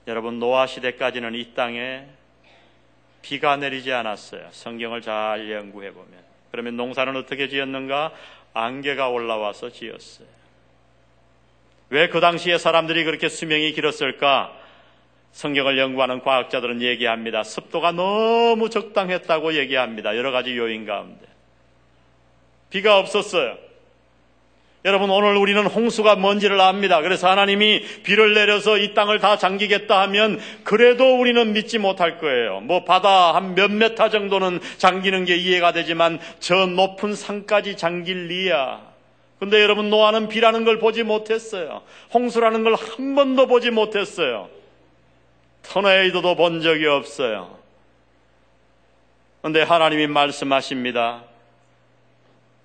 여러분, 노아 시대까지는 이 땅에 비가 내리지 않았어요. 성경을 잘 연구해 보면. 그러면 농사는 어떻게 지었는가? 안개가 올라와서 지었어요. 왜 그 당시에 사람들이 그렇게 수명이 길었을까? 성경을 연구하는 과학자들은 얘기합니다. 습도가 너무 적당했다고 얘기합니다. 여러 가지 요인 가운데. 비가 없었어요. 여러분 오늘 우리는 홍수가 뭔지를 압니다. 그래서 하나님이 비를 내려서 이 땅을 다 잠기겠다 하면 그래도 우리는 믿지 못할 거예요. 뭐 바다 한 몇 메타 정도는 잠기는 게 이해가 되지만 저 높은 산까지 잠길 리야. 근데 여러분 노아는 비라는 걸 보지 못했어요. 홍수라는 걸 한 번도 보지 못했어요. 터네이도도 본 적이 없어요. 근데 하나님이 말씀하십니다.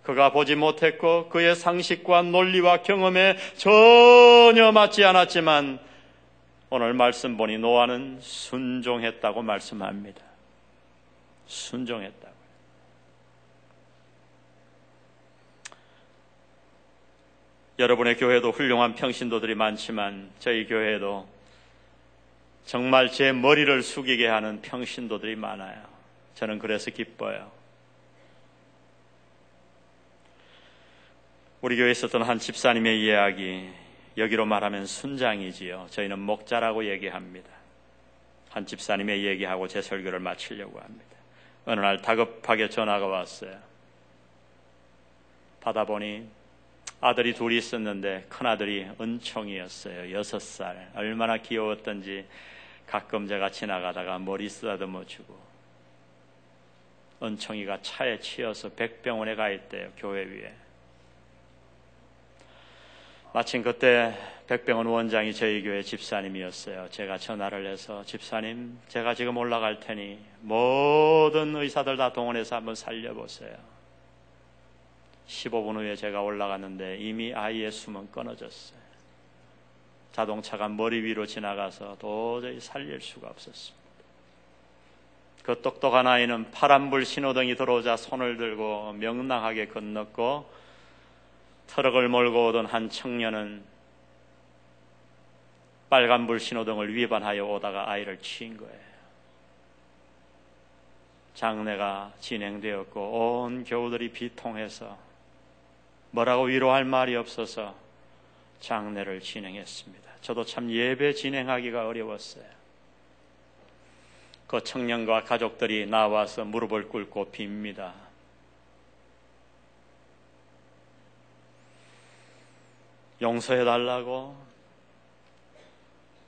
그가 보지 못했고 그의 상식과 논리와 경험에 전혀 맞지 않았지만 오늘 말씀 보니 노아는 순종했다고 말씀합니다. 순종했다고. 여러분의 교회도 훌륭한 평신도들이 많지만 저희 교회도 정말 제 머리를 숙이게 하는 평신도들이 많아요. 저는 그래서 기뻐요. 우리 교회에 있었던 한 집사님의 이야기, 여기로 말하면 순장이지요. 저희는 목자라고 얘기합니다. 한 집사님의 얘기하고 제 설교를 마치려고 합니다. 어느 날 다급하게 전화가 왔어요. 받아보니 아들이 둘이 있었는데 큰아들이 은총이었어요. 여섯 살. 얼마나 귀여웠던지 가끔 제가 지나가다가 머리 쓰다듬어 주고 은총이가 차에 치여서 백병원에 가 있대요. 교회 위에. 마침 그때 백병원 원장이 저희 교회 집사님이었어요. 제가 전화를 해서 집사님, 제가 지금 올라갈 테니 모든 의사들 다 동원해서 한번 살려보세요. 15분 후에 제가 올라갔는데 이미 아이의 숨은 끊어졌어요. 자동차가 머리 위로 지나가서 도저히 살릴 수가 없었습니다. 그 똑똑한 아이는 파란불 신호등이 들어오자 손을 들고 명랑하게 건넜고 트럭을 몰고 오던 한 청년은 빨간불 신호등을 위반하여 오다가 아이를 치인 거예요. 장례가 진행되었고 온 교우들이 비통해서 뭐라고 위로할 말이 없어서 장례를 진행했습니다. 저도 참 예배 진행하기가 어려웠어요. 그 청년과 가족들이 나와서 무릎을 꿇고 빕니다. 용서해 달라고.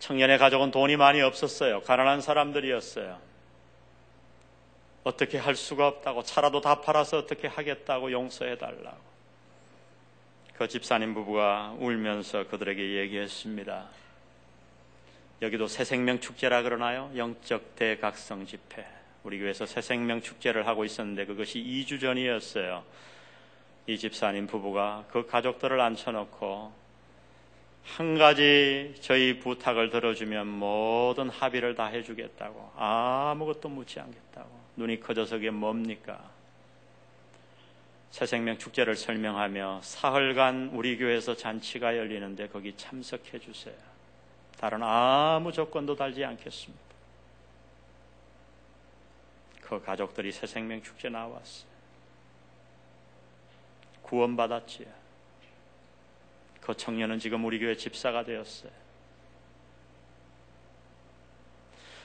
청년의 가족은 돈이 많이 없었어요. 가난한 사람들이었어요. 어떻게 할 수가 없다고 차라도 다 팔아서 어떻게 하겠다고 용서해 달라고. 그 집사님 부부가 울면서 그들에게 얘기했습니다. 여기도 새생명 축제라 그러나요? 영적 대각성 집회. 우리 교회에서 새생명 축제를 하고 있었는데 그것이 2주 전이었어요. 이 집사님 부부가 그 가족들을 앉혀놓고 한 가지 저희 부탁을 들어주면 모든 합의를 다 해주겠다고 아무것도 묻지 않겠다고 눈이 커져서 그게 뭡니까? 새 생명 축제를 설명하며 사흘간 우리 교회에서 잔치가 열리는데 거기 참석해 주세요. 다른 아무 조건도 달지 않겠습니다. 그 가족들이 새 생명 축제 나왔어요. 구원받았지요. 그 청년은 지금 우리 교회 집사가 되었어요.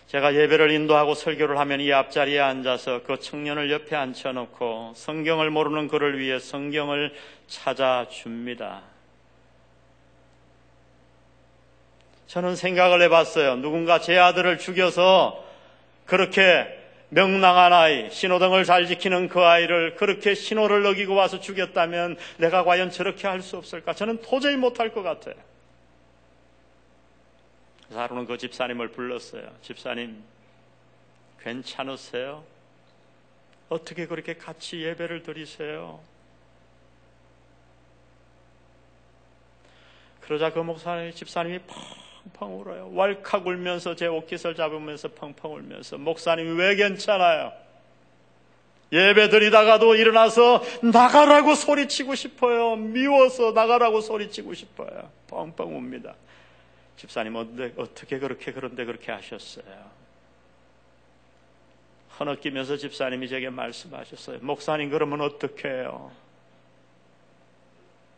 제가 예배를 인도하고 설교를 하면 이 앞자리에 앉아서 그 청년을 옆에 앉혀놓고 성경을 모르는 그를 위해 성경을 찾아줍니다. 저는 생각을 해봤어요. 누군가 제 아들을 죽여서 그렇게 명랑한 아이, 신호등을 잘 지키는 그 아이를 그렇게 신호를 어기고 와서 죽였다면 내가 과연 저렇게 할 수 없을까? 저는 도저히 못할 것 같아요. 하루는 그 집사님을 불렀어요. 집사님, 괜찮으세요? 어떻게 그렇게 같이 예배를 드리세요? 그러자 그 목사님, 집사님이 펑펑 울어요. 왈칵 울면서 제 옷깃을 잡으면서 펑펑 울면서 목사님이 왜 괜찮아요? 예배 드리다가도 일어나서 나가라고 소리치고 싶어요. 미워서 나가라고 소리치고 싶어요. 펑펑 웁니다. 집사님 어떻게 그렇게 그런데 그렇게 하셨어요? 허느끼면서 집사님이 제게 말씀하셨어요. 목사님 그러면 어떻게 해요?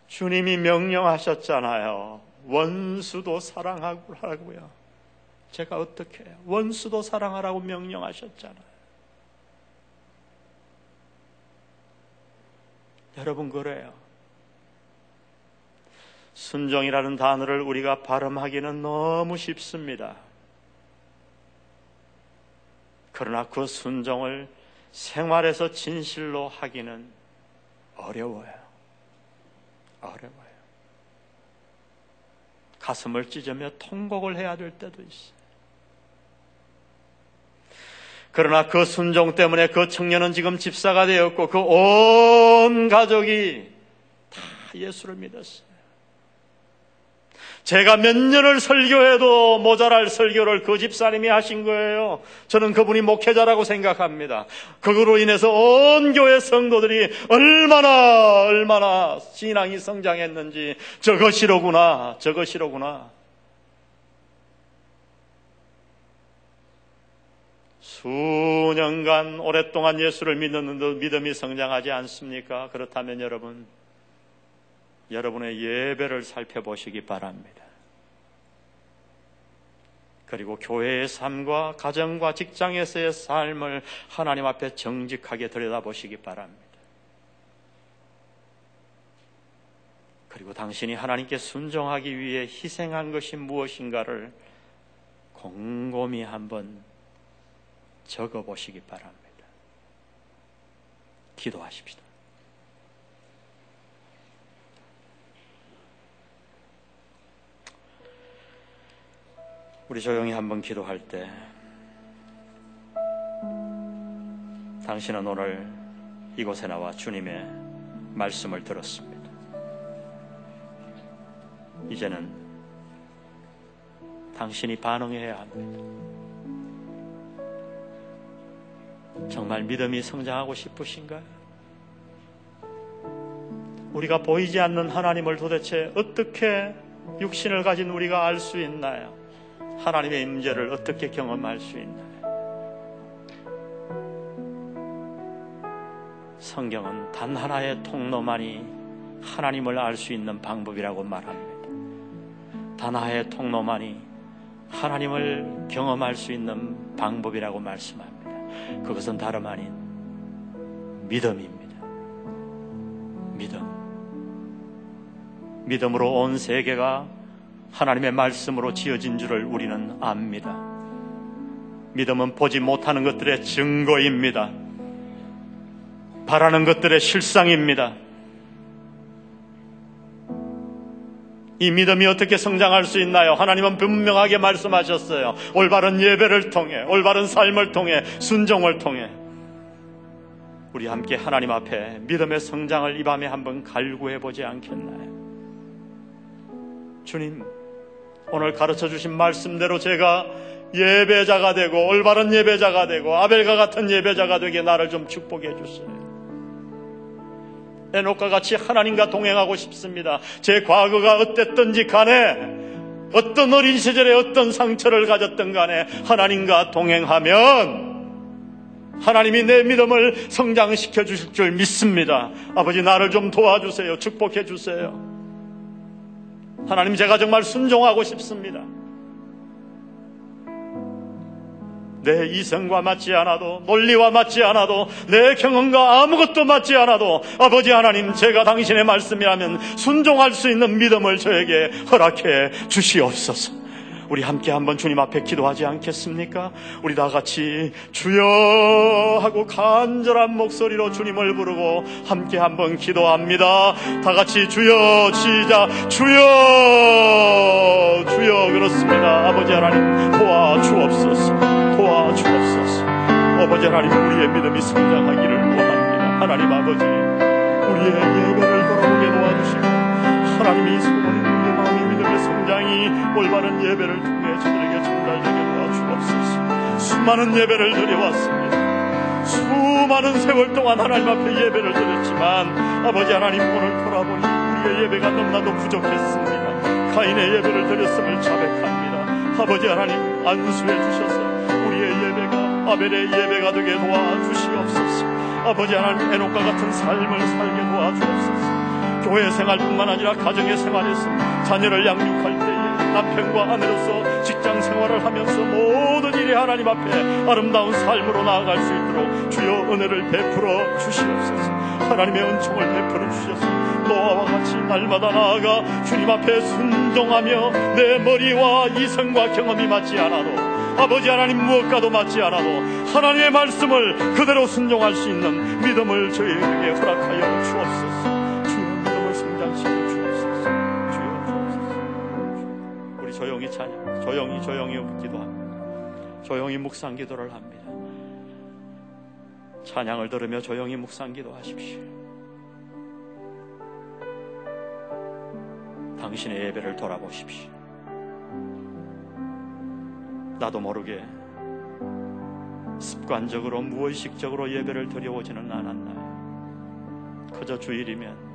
주님이 명령하셨잖아요. 원수도 사랑하라고요. 제가 어떻게 해요? 원수도 사랑하라고 명령하셨잖아요. 여러분 그래요. 순종이라는 단어를 우리가 발음하기는 너무 쉽습니다. 그러나 그 순종을 생활에서 진실로 하기는 어려워요. 어려워요. 가슴을 찢으며 통곡을 해야 될 때도 있어요. 그러나 그 순종 때문에 그 청년은 지금 집사가 되었고 그 온 가족이 다 예수를 믿었어요. 제가 몇 년을 설교해도 모자랄 설교를 그 집사님이 하신 거예요. 저는 그분이 목회자라고 생각합니다. 그거로 인해서 온 교회 성도들이 얼마나 얼마나 신앙이 성장했는지 저것이로구나 저것이로구나. 수년간 오랫동안 예수를 믿는데도 믿음이 성장하지 않습니까? 그렇다면 여러분 여러분의 예배를 살펴보시기 바랍니다. 그리고 교회의 삶과 가정과 직장에서의 삶을 하나님 앞에 정직하게 들여다보시기 바랍니다. 그리고 당신이 하나님께 순종하기 위해 희생한 것이 무엇인가를 곰곰이 한번 적어보시기 바랍니다. 기도하십시다. 우리 조용히 한번 기도할 때 당신은 오늘 이곳에 나와 주님의 말씀을 들었습니다. 이제는 당신이 반응해야 합니다. 정말 믿음이 성장하고 싶으신가요? 우리가 보이지 않는 하나님을 도대체 어떻게 육신을 가진 우리가 알 수 있나요? 하나님의 임재를 어떻게 경험할 수 있나요? 성경은 단 하나의 통로만이 하나님을 알 수 있는 방법이라고 말합니다. 단 하나의 통로만이 하나님을 경험할 수 있는 방법이라고 말씀합니다. 그것은 다름 아닌 믿음입니다. 믿음. 믿음으로 온 세계가 하나님의 말씀으로 지어진 줄을 우리는 압니다. 믿음은 보지 못하는 것들의 증거입니다. 바라는 것들의 실상입니다. 이 믿음이 어떻게 성장할 수 있나요? 하나님은 분명하게 말씀하셨어요. 올바른 예배를 통해, 올바른 삶을 통해, 순종을 통해. 우리 함께 하나님 앞에 믿음의 성장을 이 밤에 한번 갈구해 보지 않겠나요? 주님, 오늘 가르쳐 주신 말씀대로 제가 예배자가 되고 올바른 예배자가 되고 아벨과 같은 예배자가 되게 나를 좀 축복해 주세요. 에녹과 같이 하나님과 동행하고 싶습니다. 제 과거가 어땠든지 간에 어떤 어린 시절에 어떤 상처를 가졌던 간에 하나님과 동행하면 하나님이 내 믿음을 성장시켜 주실 줄 믿습니다. 아버지 나를 좀 도와주세요. 축복해 주세요. 하나님 제가 정말 순종하고 싶습니다. 내 이성과 맞지 않아도 논리와 맞지 않아도 내 경험과 아무것도 맞지 않아도 아버지 하나님 제가 당신의 말씀이라면 순종할 수 있는 믿음을 저에게 허락해 주시옵소서. 우리 함께 한번 주님 앞에 기도하지 않겠습니까? 우리 다 같이 주여 하고 간절한 목소리로 주님을 부르고 함께 한번 기도합니다. 다 같이 주여 시작 주여 주여 그렇습니다. 아버지 하나님 도와주옵소서 도와주옵소서 아버지 하나님 우리의 믿음이 성장하기를 원합니다. 하나님 아버지 우리의 예배를 돌아보게 도와주시고 하나님이 소원인 우리의 성장이 올바른 예배를 통해 저들에게 전달되게 도와주옵소서. 수많은 예배를 드려왔습니다. 수많은 세월 동안 하나님 앞에 예배를 드렸지만 아버지 하나님 오늘 돌아보니 우리의 예배가 너무나도 부족했습니다. 가인의 예배를 드렸음을 자백합니다. 아버지 하나님 안수해 주셔서 우리의 예배가 아벨의 예배가 되게 도와주시옵소서. 아버지 하나님 에녹과 같은 삶을 살게 도와주옵소서 교회 생활뿐만 아니라 가정의 생활에서 자녀를 양육할 때에 남편과 아내로서 직장 생활을 하면서 모든 일이 하나님 앞에 아름다운 삶으로 나아갈 수 있도록 주여 은혜를 베풀어 주시옵소서. 하나님의 은총을 베풀어 주셔서 노아와 같이 날마다 나아가 주님 앞에 순종하며 내 머리와 이성과 경험이 맞지 않아도 아버지 하나님 무엇과도 맞지 않아도 하나님의 말씀을 그대로 순종할 수 있는 믿음을 저희에게 허락하여 주옵소서 조용히 찬양 조용히 조용히 기도합니다. 조용히 묵상 기도를 합니다. 찬양을 들으며 조용히 묵상 기도하십시오. 당신의 예배를 돌아보십시오. 나도 모르게 습관적으로 무의식적으로 예배를 드려오지는 않았나요? 그저 주일이면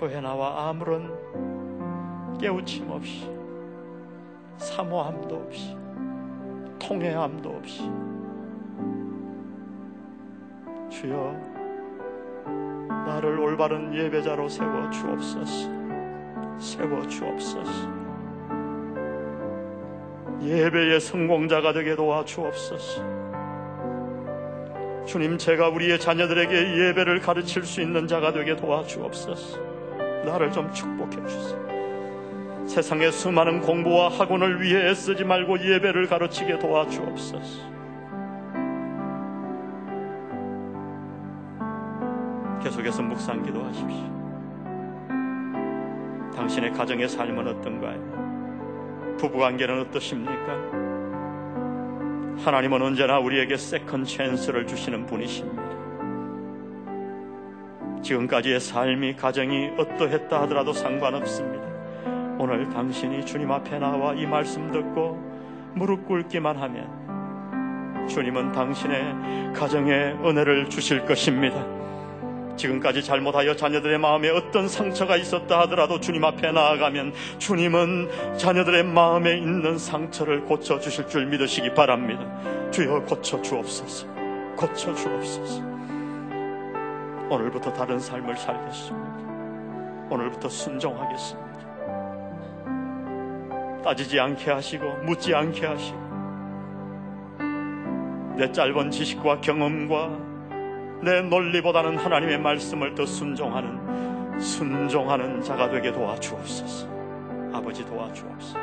교회 나와 아무런 깨우침 없이 사모함도 없이 통회함도 없이 주여 나를 올바른 예배자로 세워 주옵소서 세워 주옵소서 예배의 성공자가 되게 도와 주옵소서. 주님, 제가 우리의 자녀들에게 예배를 가르칠 수 있는 자가 되게 도와 주옵소서. 나를 좀 축복해 주세요. 세상의 수많은 공부와 학원을 위해 애쓰지 말고 예배를 가르치게 도와 주옵소서. 계속해서 묵상 기도하십시오. 당신의 가정의 삶은 어떤가요? 부부관계는 어떠십니까? 하나님은 언제나 우리에게 second chance를 주시는 분이십니다. 지금까지의 삶이 가정이 어떠했다 하더라도 상관없습니다. 오늘 당신이 주님 앞에 나와 이 말씀 듣고 무릎 꿇기만 하면 주님은 당신의 가정에 은혜를 주실 것입니다. 지금까지 잘못하여 자녀들의 마음에 어떤 상처가 있었다 하더라도 주님 앞에 나아가면 주님은 자녀들의 마음에 있는 상처를 고쳐 주실 줄 믿으시기 바랍니다. 주여 고쳐 주옵소서. 고쳐 주옵소서. 오늘부터 다른 삶을 살겠습니다. 오늘부터 순종하겠습니다. 따지지 않게 하시고 묻지 않게 하시고 내 짧은 지식과 경험과 내 논리보다는 하나님의 말씀을 더 순종하는 순종하는 자가 되게 도와주옵소서. 아버지 도와주옵소서.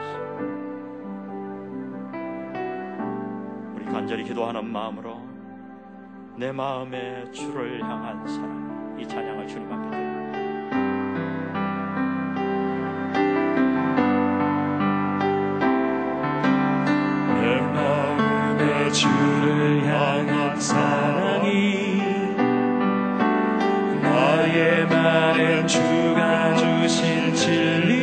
우리 간절히 기도하는 마음으로 내 마음에 주를 향한 사랑 이 찬양을 주님 앞에 드립니다. 주를 향한 사랑이 나의 말은 주가 주신 진리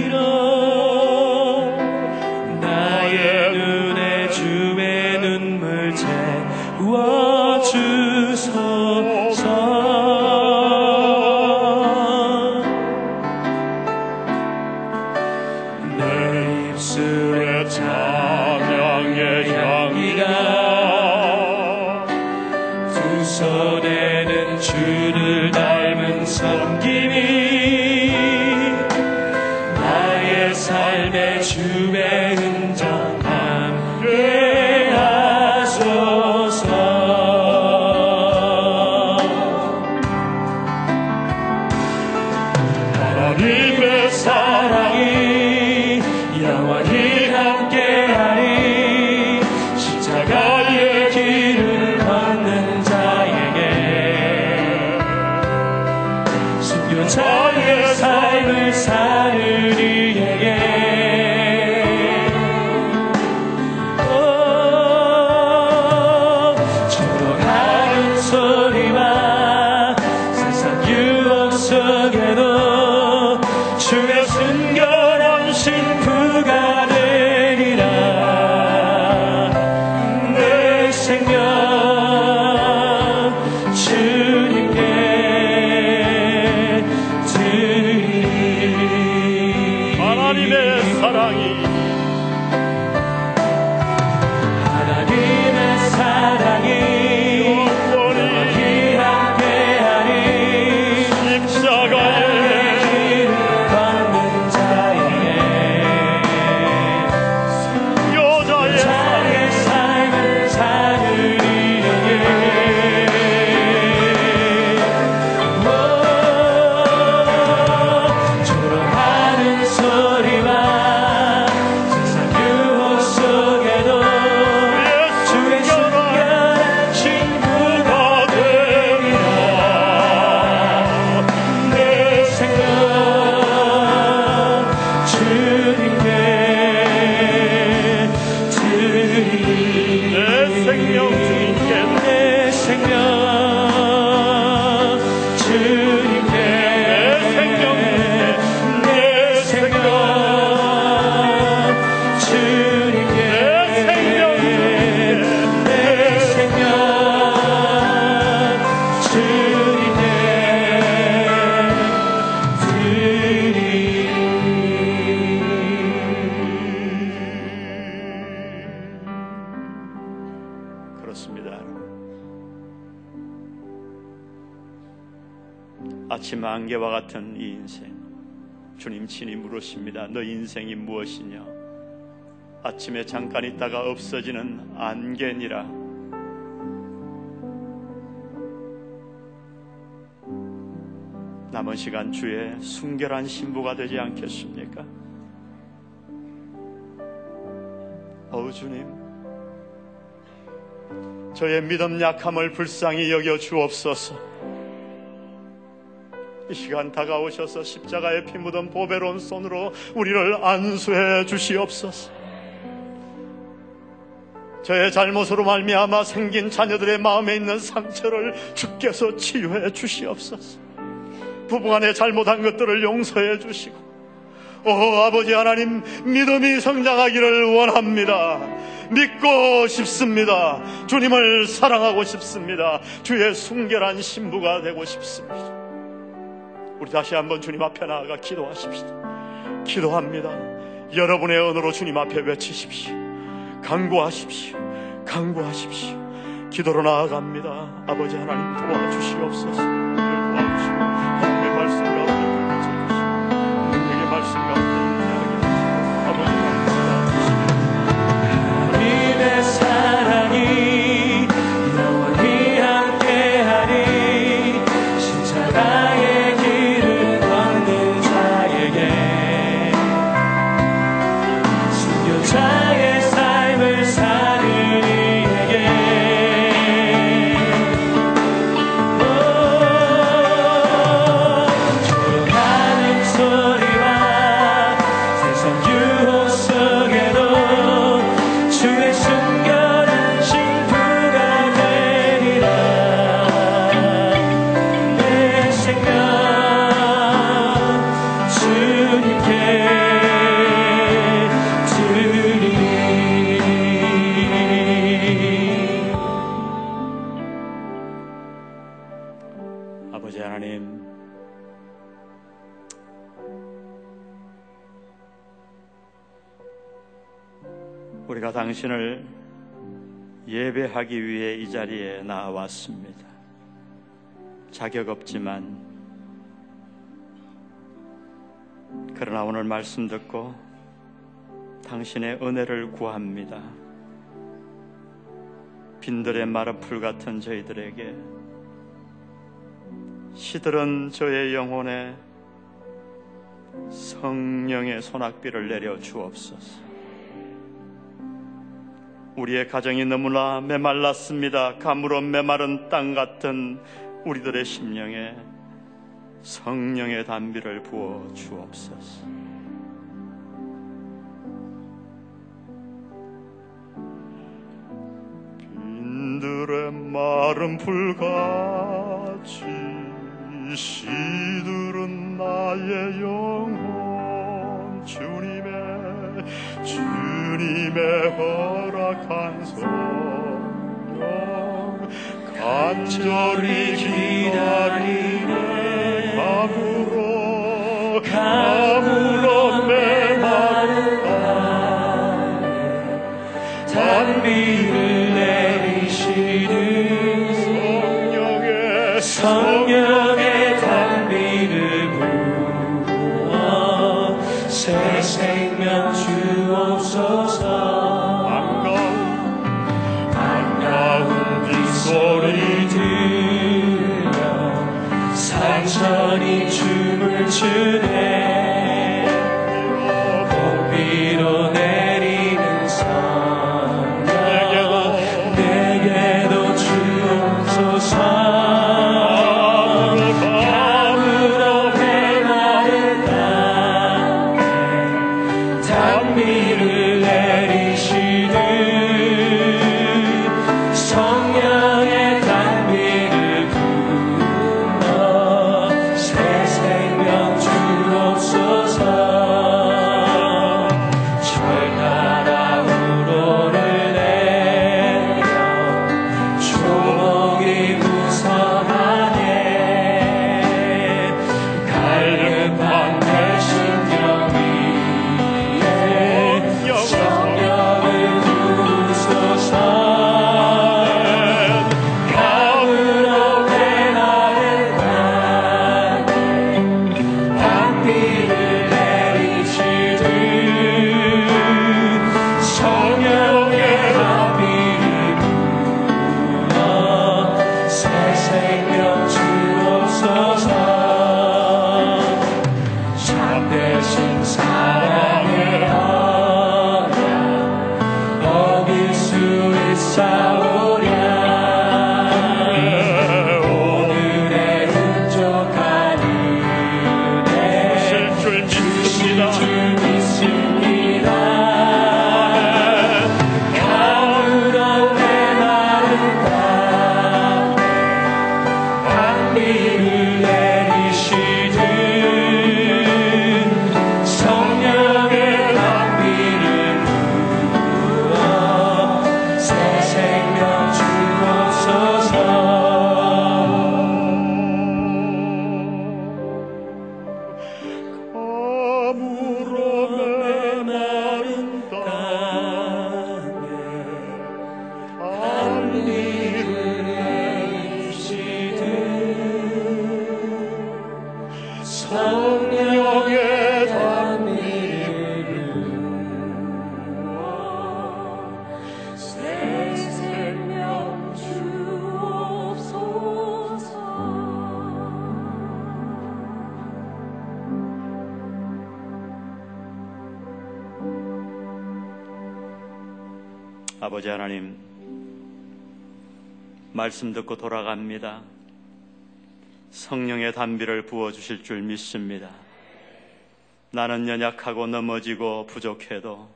인생이 무엇이냐? 아침에 잠깐 있다가 없어지는 안개니라. 남은 시간 주의 순결한 신부가 되지 않겠습니까? 어우 주님, 저의 믿음 약함을 불쌍히 여겨 주옵소서. 이 시간 다가오셔서 십자가에 피 묻은 보배로운 손으로 우리를 안수해 주시옵소서. 저의 잘못으로 말미암아 생긴 자녀들의 마음에 있는 상처를 주께서 치유해 주시옵소서. 부부간에 잘못한 것들을 용서해 주시고 오 아버지 하나님 믿음이 성장하기를 원합니다. 믿고 싶습니다. 주님을 사랑하고 싶습니다. 주의 순결한 신부가 되고 싶습니다. 우리 다시 한번 주님 앞에 나아가 기도하십시다. 기도합니다. 여러분의 언어로 주님 앞에 외치십시오. 강구하십시오. 강구하십시오. 기도로 나아갑니다. 아버지 하나님 도와주시옵소서. 당신을 예배하기 위해 이 자리에 나왔습니다. 자격 없지만 그러나 오늘 말씀 듣고 당신의 은혜를 구합니다. 빈들의 마르풀 같은 저희들에게 시들은 저의 영혼에 성령의 소낙비를 내려 주옵소서. 우리의 가정이 너무나 메말랐습니다. 가물어 메마른 땅 같은 우리들의 심령에 성령의 단비를 부어 주옵소서. 빈들의 마른 불같이 시들은 나의 영혼 주님의 주님의 허락한 성령 간절히 기다리네. 감으로 감으로 메마른 단비를 내리시는 성령의 성령 말씀 듣고 돌아갑니다. 성령의 단비를 부어주실 줄 믿습니다. 나는 연약하고 넘어지고 부족해도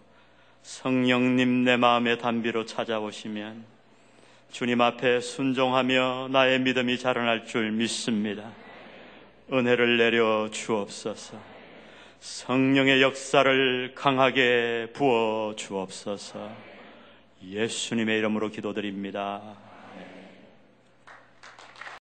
성령님 내 마음의 단비로 찾아오시면 주님 앞에 순종하며 나의 믿음이 자라날 줄 믿습니다. 은혜를 내려 주옵소서. 성령의 역사를 강하게 부어 주옵소서. 예수님의 이름으로 기도드립니다.